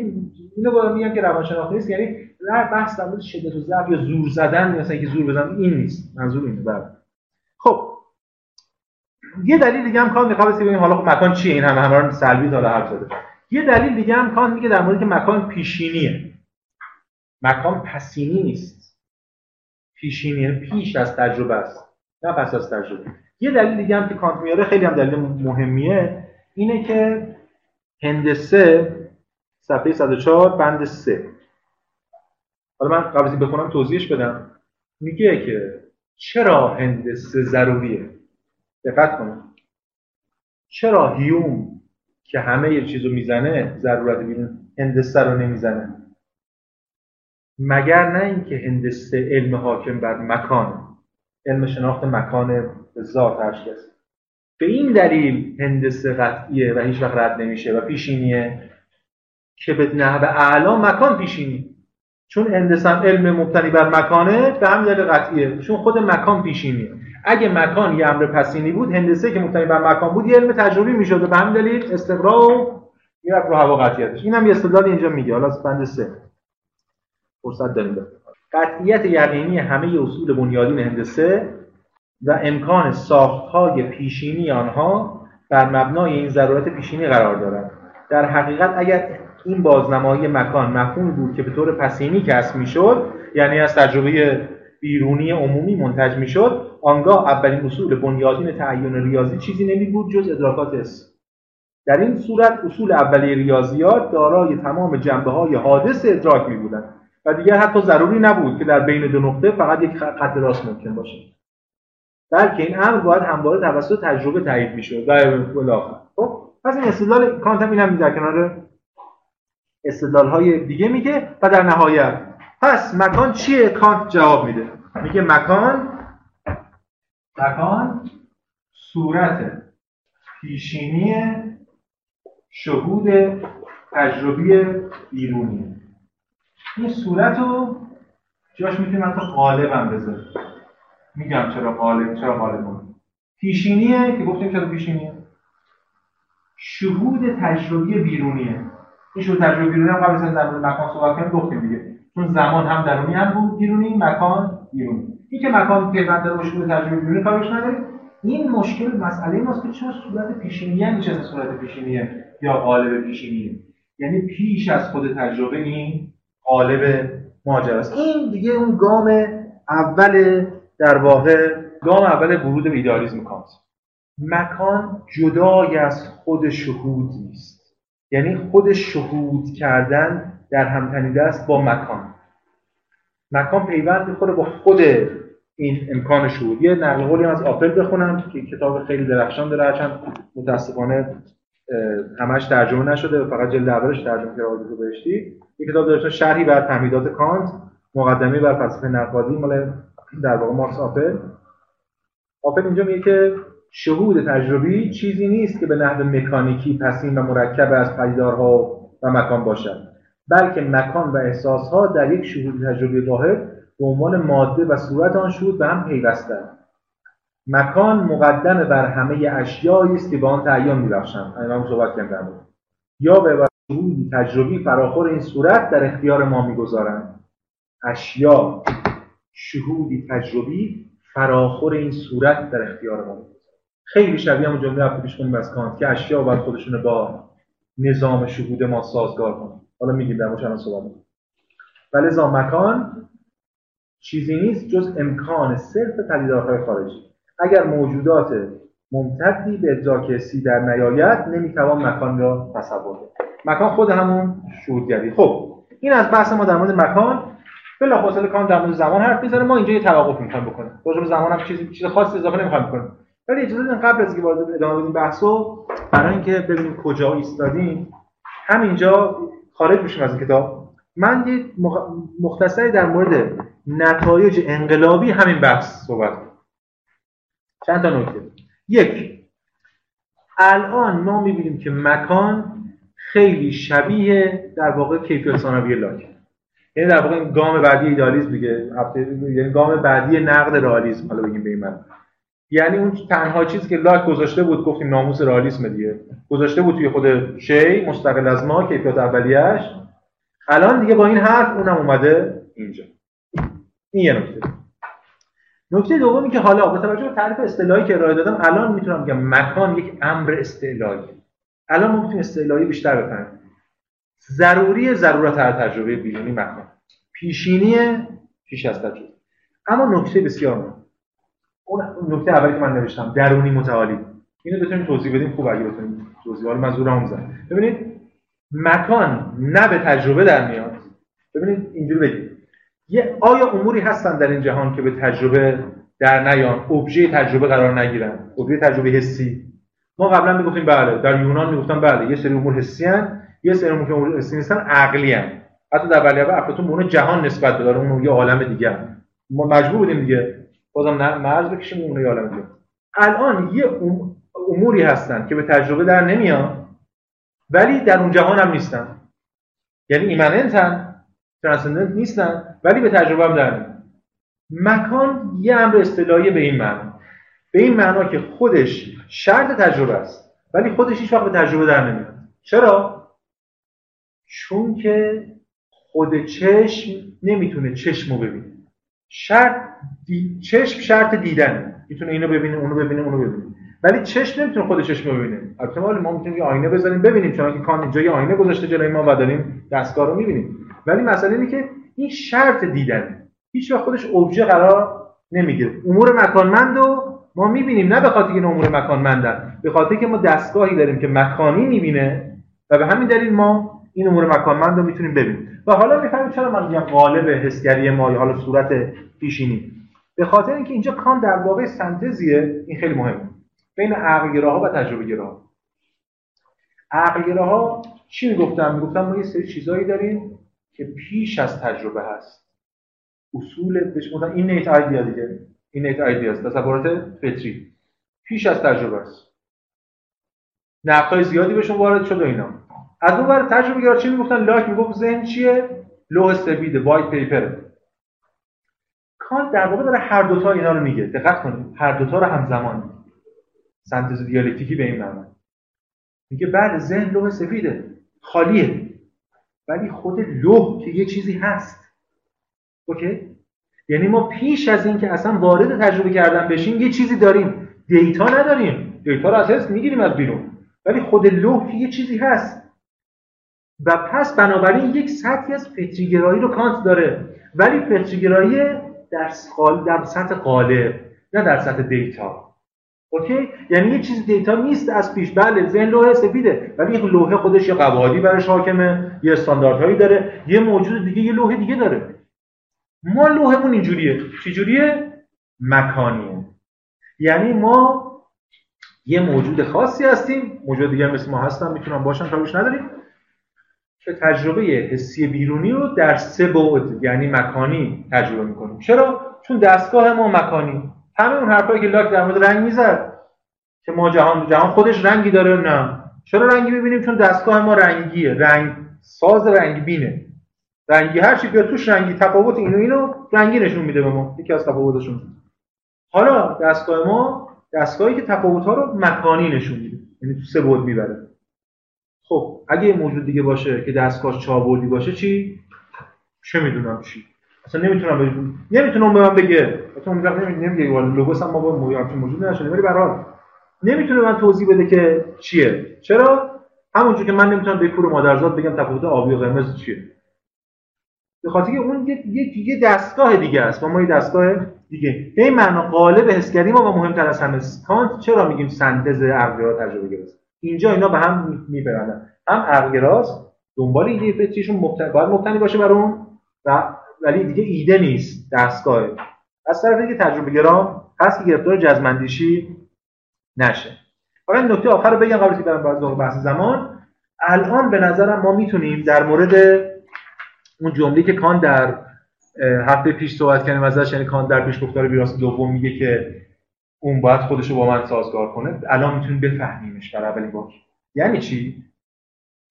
اینو باید میگم که روانشناختی نیست یعنی بحث در مورد شدت و ضعف یا زور زدن مثلا اینکه زور بزنن این نیست. منظور اینه. بله. خب. یه دلیل دیگه هم کان می‌خواد ببینیم حالا خب مکان چیه؟ این همه همه رو سلبی داره حرف زده. یه دلیل دیگه هم کان میگه در مورد که مکان پیشینیه. مکان پسینی نیست. پیشینی یعنی پیش از تجربه است. نه پس از تجربه. یه دلیل دیگه هم که کانت میاره خیلی هم دلیل مهمیه اینه که هندسه صفحه 104 بند 3 حالا من قبل بخونم توضیحش بدم. میگه که چرا هندسه ضروریه؟ دقت کنید. چرا هیوم که همه یه چیزو می‌زنه ضرورت بیرون هندسه رو نمی‌زنه؟ مگر نه اینکه هندسه علم حاکم بر مکان علم شناخت مکان ذات هر به این دلیل هندسه قطعیه و هیچ وقت رد نمیشه و پیشینیه که به نحو اعلا مکان پیشینی. چون هندسه علم مبتنی بر مکانه به هم دلیل قطعیه. چون خود مکان پیشینیه. اگه مکان یه امر پسینی بود هندسه که مبتنی بر مکان بود یه علم تجربی می‌شد و به همین دلیل استقرا و می‌رفت رو هوا قطعیتش. اینم یه استدلال اینجا میگه. حالا بند سه. فرصت داریم قطعیت یقینی همه اصول بنیادین هندسه و امکان ساختهای پیشینی آنها بر مبنای این ضرورت پیشینی قرار دارد. در حقیقت اگر این بازنمایی مکان مفهوم بود که به طور پسینی کسب می‌شد یعنی از تجربه بیرونی عمومی منتج می‌شد آنگاه اولین اصول بنیادین تعین ریاضی چیزی نمی بود جز ادراکات اسم در این صورت اصول اولیه ریاضیات دارای تمام جنبه های حادث ادراک می بودن و دیگر حتی ضروری نبود که در بین دو نقطه فقط یک خط راست ممکن باشه بلکه این امر باید همواره توسط تجربه تایید می‌شد. و الاخر خب پس این استدلال کانت هم اینم در کنار استدلال های دیگه میگه و در نهایت پس مکان چیه؟ کانت جواب میده. میگه مکان مکان صورت پیشینی شهود تجربی بیرونی. این صورت رو جاش می‌تونیم حتی قالب هم بذاریم. میگم چرا قالب چرا قالب پیشینیه که گفتیم چرا پیشینیه؟ شهود تجربی بیرونیه. این شهود تجربی بیرونی هم قبل در مورد مکان صحبت کنیم گفتیم دیگه. چون زمان هم درونی هم بود بیرونی مکان بیرونی. این که مکان پیوند داره شهود تجربی بیرونی کارش نداریم این مشکل مسئله ماست که چرا صورت پیشینی یعنی چه صورت پیشینیه یا قالب پیشینیه یعنی پیش از خود تجربه این قالب ماجراست این دیگه اون گام اول در واقع گام اول ورود به ایدالیسم کانت. مکان جدای از خود شهود نیست. یعنی خود شهود کردن در همتنیده است با مکان. مکان پیوند می‌خوره با خود این امکان شهود. یه نقل قولی از آپل بخونم که کتاب خیلی درخشان داره هرچند متاسفانه همش ترجمه نشده فقط جلد اولش ترجمه کرده آقای بهشتی. یه کتاب داره شرحی بر تمهیدات کانت مقدمه بر فلسفه نقادی مال در واقع مارکس آپل. آپل اینجا میگه که شهود تجربی چیزی نیست که به نحو مکانیکی پسین و مرکب از پدیدارها و مکان باشد بلکه مکان و احساسها در یک شهود تجربی واحد به عنوان ماده و صورت آن شهود به هم پیوستند. مکان مقدم بر همه اشیایی است که به آن تعین میبخشند. همین صحبت کردم یا به شهودی تجربی فراخور این صورت در اختیار ما می‌گذارند. اشیا شهودی تجربی فراخور این صورت در اختیار ما. خیلی شبیه همون جمله هفته پیش خوندیم از کانت که اشیا باید خودشون با نظام شهود ما سازگار کنن. حالا میگیم در مورد صحبت ولی مکان چیزی نیست جز امکان صرف پدیدارهای خارجی. اگر موجودات ممتدی به ادراک در نیایت نمی‌توان مکان را تصور کرد. مکان خود همون شهودگری. خب این از بحث ما در مورد مکان. بلافاصله کان در مورد زمان حرف می‌زنه. ما اینجا یه توقف می‌خوایم بکنیم. راجع به زمان هم چیزی چیز خاصی اضافه نمی‌خوایم بکنیم. ولی اجازه قبل از اینکه وارد ادامه بدیم بحثو برای اینکه ببینیم کجا ایستادیم همینجا خارج میشیم از این کتاب. من یه مختصری در مورد نتایج انقلابی همین بحث صحبت کنم. چند تا نکته. یک الان ما می‌بینیم که مکان خیلی شبیه در واقع کیفیت ثانویه لاک. یعنی در واقع گام بعدی ایدالیسم دیگه یعنی گام بعدی نقد رئالیسم حالا بگیم به این یعنی اون تنها چیزی که لاک گذاشته بود گفتیم ناموس رئالیسم دیگه. گذاشته بود توی خود شی مستقل از ما کیفیت اولیش الان دیگه با این حرف اونم اومده اینجا. این یه نکته. نکته دومی که حالا با توجه به تعریف اصطلاحی که ارائه دادم الان می‌تونم بگم مکان یک امر استعلایی الان می‌تونیم اصطلاحی بیشتر بفهمیم. ضروری ضرورت هر تجربه بیرونی مکان. پیشینی پیش از تجربه. اما نکته بسیار مهم. اون نکته اولی که من نوشتم درونی متعالی. اینو بتونیم توضیح بدیم خوب اگه بتونیم توضیح. حالا منظورم زد ببینید مکان نه به تجربه در میاد. ببینید اینجوری بگید یه آیا اموری هستن در این جهان که به تجربه در نیان؟ ابژه تجربه قرار نگیرن. ابژه تجربه حسی. ما قبلا می‌گفتیم بله در یونان می‌گفتن بله یه سری امور حسی یه سری امور که حسی نیستن عقلی هن. حتی در ولیعه افلاطون به اون جهان نسبت داره اون یه عالم دیگه ما مجبور بودیم دیگه بازم مرز بکشیم اون یه الان یه اموری هستن که به تجربه در نمیان ولی در اون جهان هم نیستن. یعنی ایمننتن ترانسندنت نیستن ولی به تجربه هم در نمیان. مکان یه امر اصطلاحی به این معنی به این معنا که خودش شرط تجربه است ولی خودش هیچ وقت به تجربه در نمیاد. چرا؟ چون که خود چشم نمی‌تونه چشم رو ببینه. شرط دی... چشم شرط دیدن. می‌تونه اینو ببینه اونو ببینه اونو ببینه. ولی چشم نمی‌تونه خود چشم رو ببینه. البته ما می‌تونیم یه آینه بذاریم ببینیم چون که کان اینجا آینه گذاشته جلوی ما و داریم دستگاه رو می‌بینیم. ولی مسئله اینه که این شرط دیدنه هیچ وقت خودش ابژه قرار نمی‌گیره. امور مکانمند و ما می‌بینیم. نه به خاطر این امور مکانمندن. به خاطر که ما دستگاهی داریم که مکانی می‌بینه و به همین دلیل ما این امور مکانمند رو می‌تونیم ببینیم. و حالا می‌فهمیم چرا من میگم قالب حسگری ما یا حالا صورت پیشینی. به خاطر اینکه اینجا کان در واقع سنتزیه این خیلی مهمه. بین عقلگراها و تجربه گراها عقلگراها چی می‌گفتم می‌گفتم ما یه سری چیزایی داریم که پیش از تجربه هست. اصول بهش این نیت ایدیا دیگه. این نیت ایدیاست تصورات فطری. پیش از تجربه است. نقدهای زیادی بهشون وارد شده اینا. از اون ور تجربه گرا چی می‌گفتن؟ لاک می‌گفت ذهن چیه؟ لوح سفید white paper کانت در واقع داره هر دوتا اینا رو میگه. دقت کنید. هر دوتا رو همزمان سنتز دیالکتیکی به این معنی میگه بعد ذهن لوح سفیده. خالیه. ولی خود لوح که یه چیزی هست. okay؟ یعنی ما پیش از اینکه اصلا وارد تجربه کردن بشیم یه چیزی داریم. data نداریم. data رو از حس می‌گیریم از بیرون. ولی خود لوح یه چیزی هست. و پس بنابراین یک سطحی از فطریگرایی رو کانت داره. ولی فطریگرایی در, در سطح قالب نه در سطح data. okay؟ یعنی یه چیز data نیست از پیش. بله ذهن لوح سفیده ولی این لوحه خودش یه قواعدی براش حاکمه یه استانداردهایی داره یه موجود دیگه یه لوح دیگه داره. ما لوحمون اینجوریه. چجوریه؟ مکانیه. یعنی ما یه موجود خاصی هستیم موجود دیگه مثل ما هستن می‌تونن باشن کاریش نداریم. که تجربه حسی بیرونی رو در سه بعد یعنی مکانی تجربه می‌کنیم. چرا؟ چون دستگاه ما مکانی. همه اون حرفایی که لاک در مورد رنگ می‌زد که ما جهان جهان خودش رنگی داره نه؟ چرا رنگی ببینیم چون دستگاه ما رنگیه. رنگ ساز رنگ بینه. رنگی هر چی بیاد توش رنگی تفاوت اینو اینو رنگی نشون میده به ما. یکی از تفاوتشون حالا دستگاه ما دستگاهی که تفاوت ها رو مکانی نشون میده. یعنی تو سه بعد می‌بره. خب اگه موجود دیگه باشه که دستگاه چهار بعدی باشه چی؟ چه می‌دونم چی؟ اصلا نمی‌تونم بگم. نمی‌تونم به من بگه. مثلا اون وقت نمیگه ولی لوگوس هم ما با موجود موجود نشده. ولی به نمی‌تونه من توضیح بده که چیه. چرا؟ همونجور که من نمی‌تونم به کور مادرزاد بگم تفاوت آبی و قرمز چیه. به خاطر که اون یه, یه دستگاه دیگه است. و ما یه دستگاه دیگه. به این معنا قالب حسگری ما و مهمتر از همه. کانت چرا میگیم سنتز عقلگرا تجربه گراست اینجا اینا به هم میپرندن هم عقلگراست دنبال ایده فطریشون مبتنی باید مبتنی باشه بر اون و ولی دیگه ایده نیست دستگاه. از طرف دیگه تجربه گرا هست که گرفتار جزمندیشی نشه. فقط نکته آخر رو بگم قبل از برم بحث زمان. الان به نظرم ما می‌تونیم در مورد اون جمله که کان در هفته پیش صحبت کردیم ازش یعنی کان در پیش گفتار ویراس دوم میگه که اون باید خودش رو با من سازگار کنه. الان می‌تونیم بفهمیمش در اولین بار. یعنی چی؟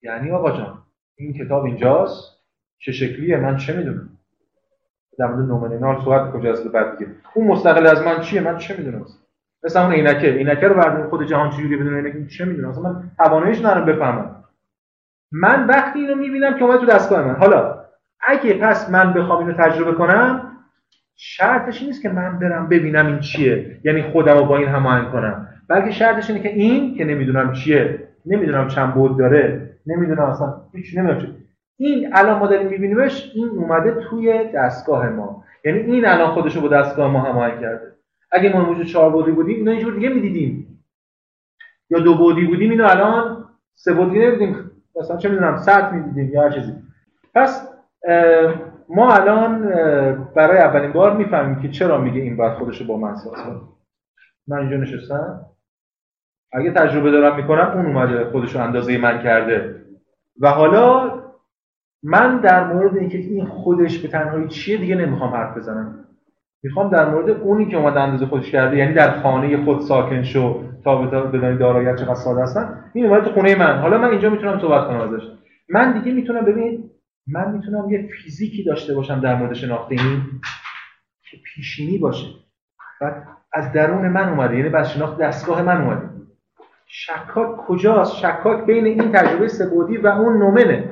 یعنی آقا جان این کتاب اینجاست. چه شکلیه؟ من چه می‌دونم؟ در مورد نومنینال صحبت کجاست بعد دیگه؟ اون مستقل از من چیه؟ من چه می‌دونم؟ مثلا اون عینکه. عینکه رو برداریم خود جهان چجوری بدون عینک چه می‌دونم؟ اصلا من تواناییش ندارم بفهمم. من وقتی اینو می‌بینم که اومد تو دستگاه من. حالا اگه پس من بخوام اینو تجربه کنم شرطش نیست که من برم ببینم این چیه. یعنی خودم رو با این هماهنگ کنم. بلکه شرطش اینه که این که نمی‌دونم چیه نمی‌دونم چند بود داره نمی‌دونم اصلا هیچ نمی‌دونم چیه این الان ما داریم میبینیمش این اومده توی دستگاه ما. یعنی این الان خودش رو با دستگاه ما هماهنگ کرده. اگه ما موجود چهار بودی بودیم اینو اینجور دیگه می‌دیدیم. یا دو بودی بودیم اینو الان سه بودی نمی‌دیدیم. مثلا چه می‌دونم سطح می‌دیدیم یا هر چیزی. پس ما الان برای اولین بار می‌فهمیم که چرا میگه این باید خودش با من ساز من اینجا نشستم. اگه تجربه دارم می‌کنم اون اومده خودش رو اندازه من کرده. و حالا من در مورد اینکه این خودش به تنهایی چیه دیگه نمی‌خوام حرف بزنم. می‌خوام در مورد اونی که اومده اندازه خودش کرده یعنی در خانه خود ساکن شو تا بدانی دارایت چقدر ساده هستن این اومده تو خونه من. حالا من اینجا می‌تونم صحبت کنم ازش. من دیگه می‌تونم ببین من می‌تونم یه فیزیکی داشته باشم در مورد شناخت این که پیشینی باشه. و از درون من اومده یعنی بس شناخت دستگاه من اومده. شکاک کجاست؟ شکاک بین این تجربه سبودی و اون نومنه.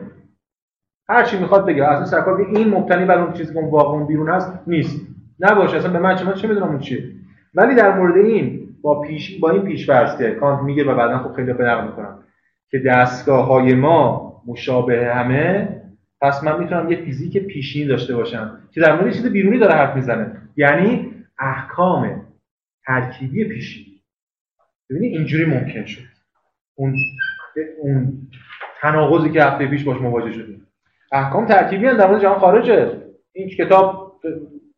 هر چی می‌خواد بگه. اصلا شکاک این مبتنی بر اون چیزی که اون واقعا بیرون هست نیست. نباشه. اصلا به من چه چه می‌دونم اون چیه. ولی در مورد این با پیش با این پیش که کانت میگه و بعدا خب خیلی نقل می‌کنم که دستگاه های ما مشابه همه پس من می‌تونم یه فیزیک پیشینی داشته باشم که در مورد چیز بیرونی داره حرف می‌زنه. یعنی احکام ترکیبی پیشینی. ببینید اینجوری ممکن شد. اون اون تناقضی که هفته پیش باش مواجه شدیم. احکام ترکیبی هم در مورد جهان خارجه. این کتاب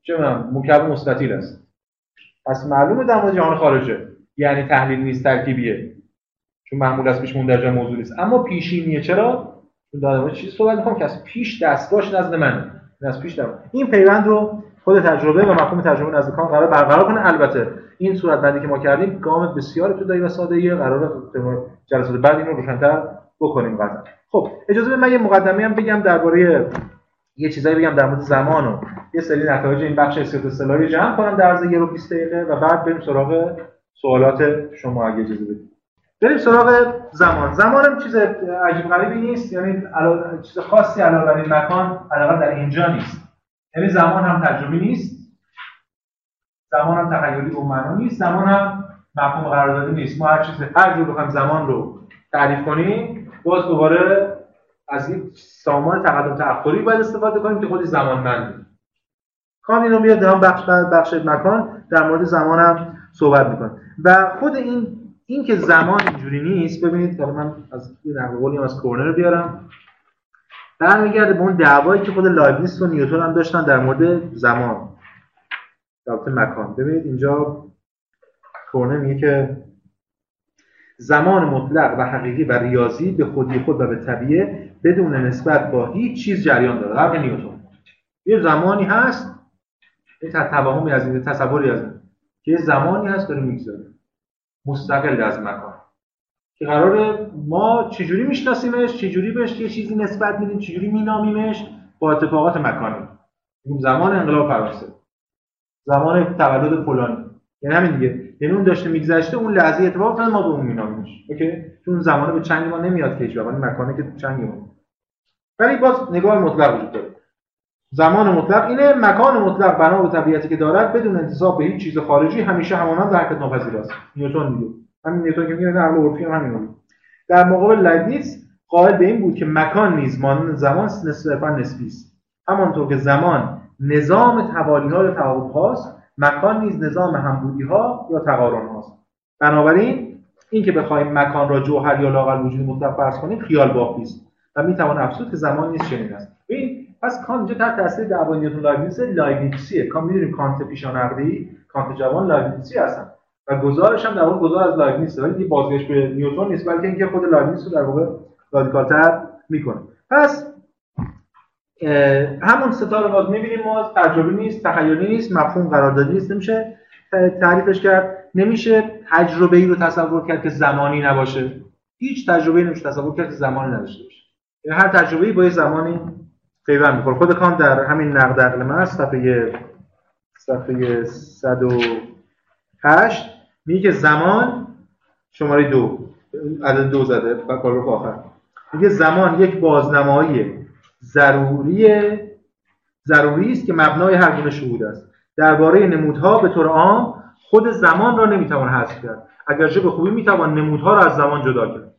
چه مکعب مستطیل است. پس معلومه در مورد جهان خارجه. یعنی تحلیل نیست ترکیبیه. چون معمول است پیش مندرجه موضوع نیست. اما پیشینیه. چرا؟ در چیزی صحبت می‌کنم که از پیش دستگاهش نزد منه از پیش در این پیوند رو خود تجربه و مفهوم تجربه نزد کان قرار برقرار کنه. البته این صورت بندی که ما کردیم گام بسیار ابتدایی و ساده ایه قرار جلسات بعد اینو روشن‌تر بکنیم قطعا خب اجازه بدید من یه مقدمه هم بگم درباره یه چیزایی بگم در مورد زمان و یه سری نتایج این بخش استفاده اصطلاحی جمع کنم در عرض رو 20 دقیقه و بعد بریم سراغ سوالات شما اگه اجازه بدید. بریم سراغ زمان. زمان هم چیز عجیب غریبی نیست یعنی چیز خاصی علاوه بر این مکان علاوه در اینجا نیست. یعنی زمان هم تجربی نیست زمان هم تخیلی به معنا نیست زمان هم مفهوم قراردادی نیست. ما هر چیز هر جور بخوایم زمان رو تعریف کنیم باز دوباره از این سامان تقدم تأخری باید استفاده کنیم که خودی زمان منده کان اینو میاد در بخش بخش مکان در مورد زمان هم صحبت می‌کنه. و خود این این که زمان اینجوری نیست ببینید حالا من از نقل از کورنر بیارم. برمیگرده به اون دعوایی که خود لایبنیس و نیوتن هم داشتن در مورد زمان. رابطه مکان. ببینید اینجا کورنر میگه که زمان مطلق و حقیقی و ریاضی به خودی خود و به طبیعه بدون نسبت با هیچ چیز جریان داره. حرف نیوتن. یه زمانی هست یه توهمی از این تصوری از این که یه زمانی هست داره می‌گذاره. مستقل از مکان. که قراره ما چجوری میشناسیمش چجوری بهش یه چیزی نسبت میدیم چجوری مینامیمش؟ با اتفاقات مکانی. زمان انقلاب فرانسه. زمان تولد فلانی یعنی همین دیگه. یعنی اون داشته میگذشته اون لحظه اتفاق افتاد ما به اون مینامیمش. اوکی؟ چون زمانه به چنگ ما نمیاد که ولی مکانه که چنگ ما. ولی باز نگاه مطلق وجود داره. زمان مطلق اینه مکان مطلق بنا به طبیعتی که دارد بدون انتصاب به هیچ چیز خارجی همیشه همانند حرکت ناپذیر است. نیوتن میگه. همین نیوتن که میگه نقل عرفی هم همین در مقابل لایبنیتس قائل به این بود که مکان نیز مانند زمان نسبتا نسبی است. همانطور که زمان نظام توالی ها یا تعاقب هاست مکان نیز نظام همبودی ها یا تقارن هاست. بنابراین اینکه بخوایم مکان را جوهر یا لاقل وجود مطلق فرض کنیم خیال بافی است و می‌توان افزود که زمان نیز چنین است. ببین پس کانت اینجا تحت تاثیر دعوای نیوتن لایبنیتس لایبنیتسیه. کام می‌دونیم کانت پیشا نقدی کانت جوان لایبنیتسی هستن. و گذارش هم در واقع گذار از لایبنیتس ولی یه بازگشت به نیوتن نیست بلکه اینکه خود لایبنیتس رو در واقع رادیکالتر می‌کنه. پس همون سه تا رو باز می‌بینیم ما. تجربی نیست تخیلی نیست مفهوم قراردادی نیست نمیشه تعریفش کرد. نمیشه تجربه ای رو تصور کرد که زمانی نباشه. هیچ تجربه ای نمیشه تصور کرد که زمانی نداشته باشه. هر تجربه ای با یه زمانی پیوند می‌خوره. خود کانت در همین نقد عقل محض صفحه صفحه 108 میگه زمان شماره دو. عدد دو زده و پاراگراف آخر. میگه زمان یک بازنمایی ضروری ضروری است که مبنای هر گونه شهود است. درباره نمودها به طور عام خود زمان را نمی‌توان حذف کرد. اگرچه به خوبی می‌توان نمودها را از زمان جدا کرد.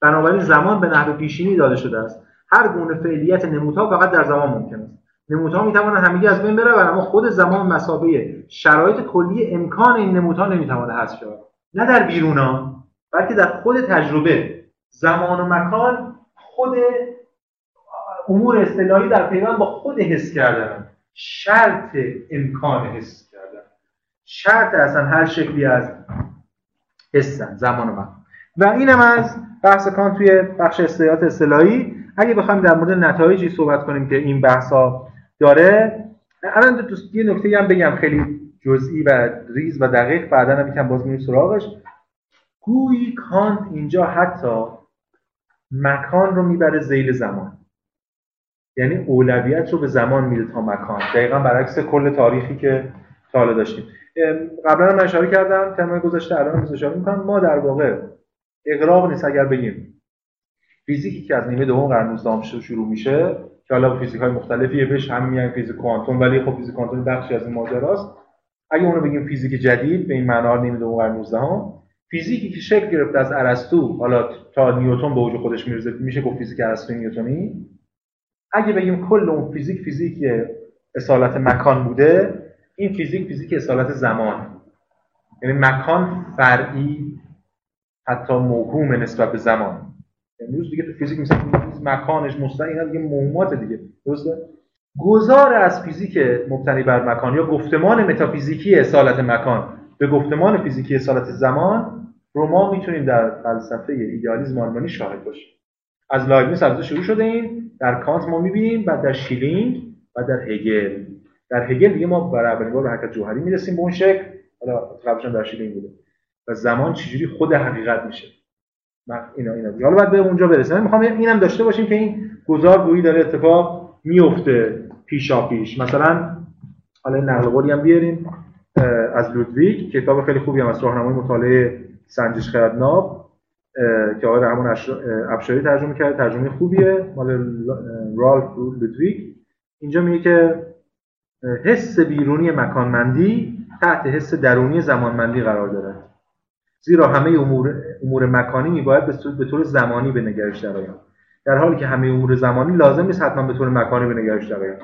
بنابراین زمان به نحو پیشینی داده شده است. هر گونه فعلیت نمودها فقط در زمان ممکن است. نمودها می‌توانند همگی از بین بروند اما خود زمان مسابقه شرایط کلی امکان این نمودها نمی‌تواند حذف شود. نه در بیرونا بلکه در خود تجربه زمان و مکان خود امور اصطلاحی در پیوند با خود حس کردن. شرط امکان حس کردن. شرط اصلا هر شکلی از حسن زمان و مکان. و اینم از بحث کان توی بخش استعداد اصطلاحی اگه بخوایم در مورد نتایجی صحبت کنیم که این بحث ها داره الان دوست یه نکته هم بگم خیلی جزئی و ریز و دقیق بعدا هم یکم باز میریم سراغش. گویی کانت اینجا حتی مکان رو می‌بره زیل زمان. یعنی اولویت رو به زمان میده تا مکان. دقیقا برعکس کل تاریخی که تا داشتیم. قبلا من اشاره کردم ترم گذاشته الان اشاره می‌کنم. ما در واقع اقراق نیست اگر بگیم. فیزیکی که از نیمه دوم قرن 19 شروع میشه که حالا فیزیک های مختلفیه بهش هم میگن فیزیک کوانتوم ولی خب فیزیک کوانتوم بخشی از این ماجراست اگه اونو بگیم فیزیک جدید به این معنا نیمه دوم قرن 19 هم فیزیکی که شکل گرفته از ارسطو حالا تا نیوتن به اوج خودش می‌رسه میشه گفت فیزیک ارسطو نیوتنی. اگه بگیم کل اون فیزیک فیزیک اصالت مکان بوده این فیزیک فیزیک اصالت زمان. یعنی مکان فرعی حتی موهوم نسبت به زمان. امروز دیگه تو فیزیک مثلا مکانش مستقیم اینا دیگه موهومات دیگه. درسته؟ گذار از فیزیک مبتنی بر مکان یا گفتمان متافیزیکی اصالت مکان. به گفتمان فیزیکی اصالت زمان رو ما می‌تونیم در فلسفه ایدئالیسم آلمانی شاهد باشیم. از لایبنیتس از شروع شده این در کانت ما می‌بینیم بعد در شلینگ و در هگل. در هگل دیگه ما برای اولین بار به حرکت جوهری می‌رسیم به اون شکل. حالا قبلش در شلینگ بوده. و زمان چجوری خود حقیقت میشه؟ اینا اینا حالا بعد به اونجا برسیم. می‌خوام اینم داشته باشیم که این گذار گویی داره اتفاق میفته پیشا پیش. مثلا حالا نقل قولی هم بیاریم از لودویگ کتاب خیلی خوبی هم از راهنمای مطالعه سنجش خرد ناب که آقای رحمان افشاری ترجمه کرده ترجمه خوبیه مال رالف لودویگ. اینجا میگه که حس بیرونی مکانمندی تحت حس درونی زمانمندی قرار دارد. زیرا همه امور, امور مکانی میباید به طور زمانی به نگرش در حالی که همه امور زمانی لازم نیست حتما به طور مکانی به نگرش درآیند.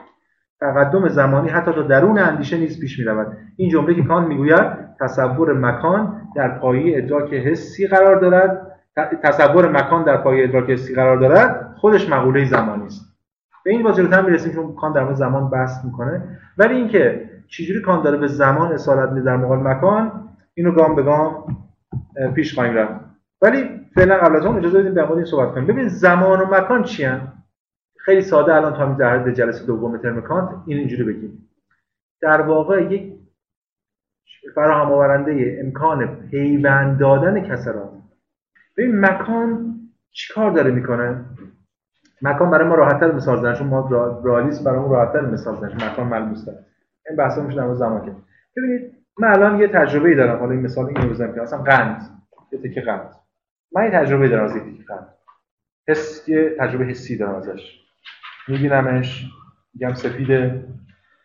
تقدم زمانی حتی تا درون اندیشه نیز پیش می‌رود این جمله که کان می‌گوید تصور مکان در پایه ادراک حسی قرار دارد. تصور مکان در پایه ادراک حسی قرار دارد خودش مقوله زمانی است. به این واژه می‌رسیم چون کان در مورد زمان بحث می‌کنه. ولی اینکه چجوری کان داره به زمان اصالت میده در مقابل مکان اینو گام به گام پیش خواهیم رفت. ولی فعلا قبل از اون اجازه بدیم در مورد این صحبت کنیم. ببین زمان و مکان چی خیلی ساده الان تا در حد جلسه دوم ترم کانت این اینجوری بگیم. در واقع یک فراهم آورنده امکان پیوند دادن کسرات ببین مکان چیکار داره می‌کنه؟ مکان برای ما راحتتر مثال زدن چون ما رالیس برای اون راحتتر مثال زدن. مکان ملموس داره. این بحثا میشه در زمان که. ببینید من الان یه تجربه ای دارم. حالا این مثال اینو بزنم که اصلا قند یه تکه قند. من یه تجربه دارم از تکه قند. حس یه تجربه حسی دارم ازش. میبینمش میگم سفیده.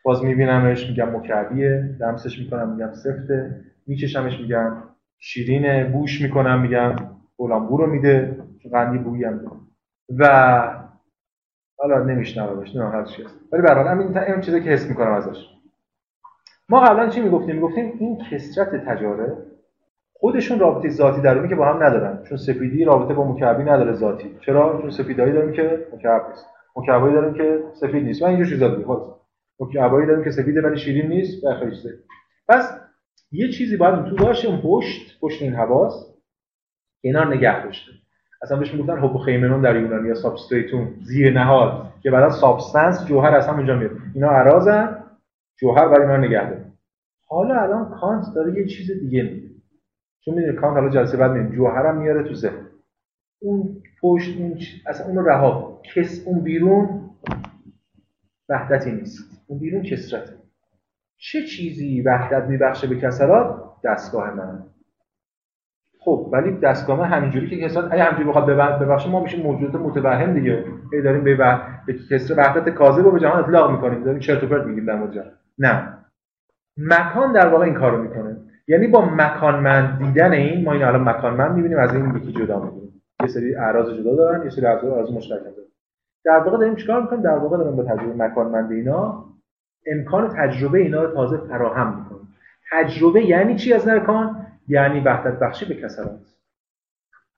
باز میبینمش میگم مکعبیه. لمسش می‌کنم میگم سفته. میچشمش میگم شیرینه. بوش می‌کنم میگم بولامبو رو میده. قندی بویی هم و حالا نمیشنومش نه هر چی ولی به هر این این چیزی که حس می‌کنم ازش. ما قبلا چی می‌گفتیم؟ می‌گفتیم این کسرت تجاره خودشون رابطه ذاتی درونی که با هم ندارن. چون سفیدی رابطه با مکعبی نداره ذاتی. چرا؟ چون سفیدایی داریم که مکعب نیست. مکعبایی داریم که سفید نیست. و اینجور چیزا دیگه مکعبایی داریم که سفیده ولی شیرین نیست و خیلی پس یه چیزی باید تو باشه. اون پشت پشت این حواس. کنار نگه داشته. اصلا بهش می‌گفتن ὑποκείμενον در یونانی یا substratum زیر نهاد. که بعد substance جوهر اصلا اونجا میاد. اینا اعراضن. جوهر برای اینا نگه داره حالا الان کانت داره یه چیز دیگه میگه. چون می‌دونی کانت حالا جلسه بعد میگه جوهرم میاره تو ذهن. اون پشت اون اصلا اون رها کس اون بیرون وحدتی نیست. اون بیرون کسرته. چه چیزی وحدت میبخشه به کسرات؟ دستگاه من. خب ولی دستگاه من همینجوری که کسرات اگه همینجوری بخواد ببخشه ما میشیم موجودات متوهم دیگه. ای داریم به به کسر وحدت کاذب رو به جهان اطلاق می‌کنیم. داریم چرت و پرت میگیم در مورد نه. مکان در واقع این کارو می‌کنه. یعنی با مکانمند دیدن این ما این الان مکانمند می‌بینیم از این یکی جدا می‌بینیم. یه سری اعراض جدا دارن یه سری اعراض مشترک دارن. در واقع داریم چیکار می‌کنیم؟ در واقع داریم با تجربه مکانمند اینا امکان تجربه اینا رو تازه فراهم می‌کنیم. تجربه یعنی چی از نرکان یعنی وحدت بخشی به کسرات.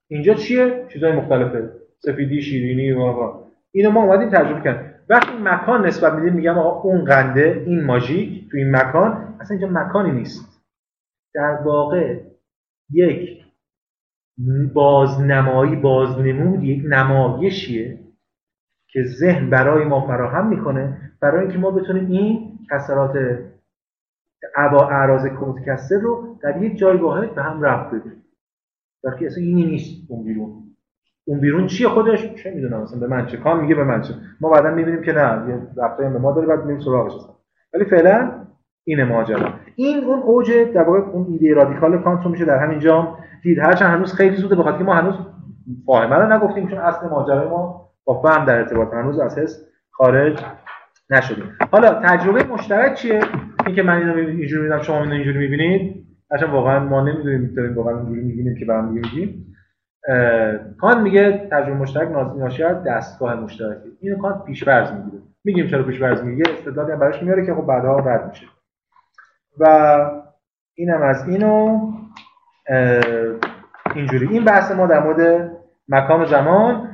اینجا چیه؟ چیزای مختلفه. سفیدی شیرینی و اینو ما اومدیم تجربه کردیم. وقتی مکان نسبت میدیم میگم آقا اون قنده این ماژیک تو این مکان اصلا اینجا مکانی نیست. در واقع یک بازنمایی بازنمود یک نمایشیه که ذهن برای ما فراهم می‌کنه برای اینکه ما بتونیم این کسرات اعراض متکثر رو در یک جایگاه به هم رفت بدیم. وقتی اصلا اینی نیست اون بیرون. اون بیرون چیه خودش؟ چه می‌دونم مثلا به من چه؟ کام میگه به من چه؟ ما بعدا می‌بینیم که نه یه رفتاری به ما داره بعد میریم سراغش ولی فعلا اینه ماجرا. این اون اوج در واقع اون ایده رادیکال کانت میشه در همین جام دید. هرچند هنوز خیلی زوده بخاطر که ما هنوز فاهمه رو نگفتیم چون اصل ماجرا ما با فهم در ارتباط هنوز از حس خارج نشدیم. حالا تجربه مشترک چیه؟ اینکه من اینو اینجوری میدم شما اینجوری می‌بینید. اصلا واقعا ما نمی‌دونیم داریم واقعا اینجوری می‌بینیم که برام میگیم. کان میگه تجربه مشترک ناشی از دستگاه مشترکی. اینو کان پیش‌فرض می‌گیره. میگیم چرا پیش‌فرض میگه استدلالی هم براش میاره که خب بعدها رد میشه. و اینم از اینو اینجوری. این بحث ما در مورد مکان زمان.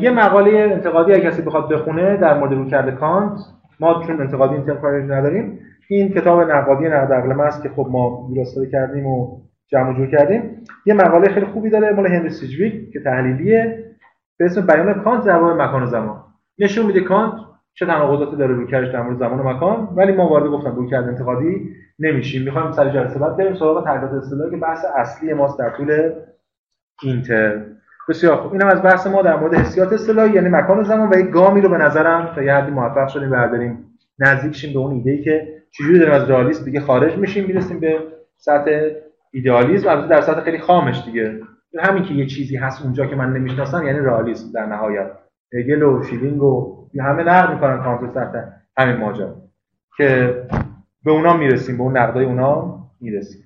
یه مقاله انتقادی اگه کسی بخواد بخونه در مورد رویکرد کانت ما چون انتقادی انتقادی نداریم این کتاب نقادی نقد عقل است که خب ما ویراستاری کردیم و جمع جور کردیم. یه مقاله خیلی خوبی داره مال هنری سیجویک که تحلیلیه. به اسم بیان کانت در مورد مکان و زمان. نشون میده کانت چه تناقضاتی داره روی کردش در مورد زمان و مکان ولی ما وارد گفتم روی کرد انتقادی نمیشیم. می‌خوایم سر جلسه بعد بریم سراغ تعریفات اصطلاحی که بحث اصلی ماست در طول اینتر. بسیار خوب. اینم از بحث ما در مورد حسیات اصطلاحی یعنی مکان و زمان و یک گامی رو به نظرم تا یه حدی موفق شدیم برداریم نزدیک شیم به اون ایده که چجوری داریم از رئالیسم دیگه خارج میشیم می‌رسیم به سطح ایدئالیسم البته در سطح خیلی خامش دیگه. همین که یه چیزی هست اونجا که من نمی‌شناسم یعنی رئالیسم در نهایت. هگل و شیلینگ و همه نقد می‌کنن کانت سطح همین ماجرا. که به اونا می‌رسیم به اون نقدای اونا می‌رسیم.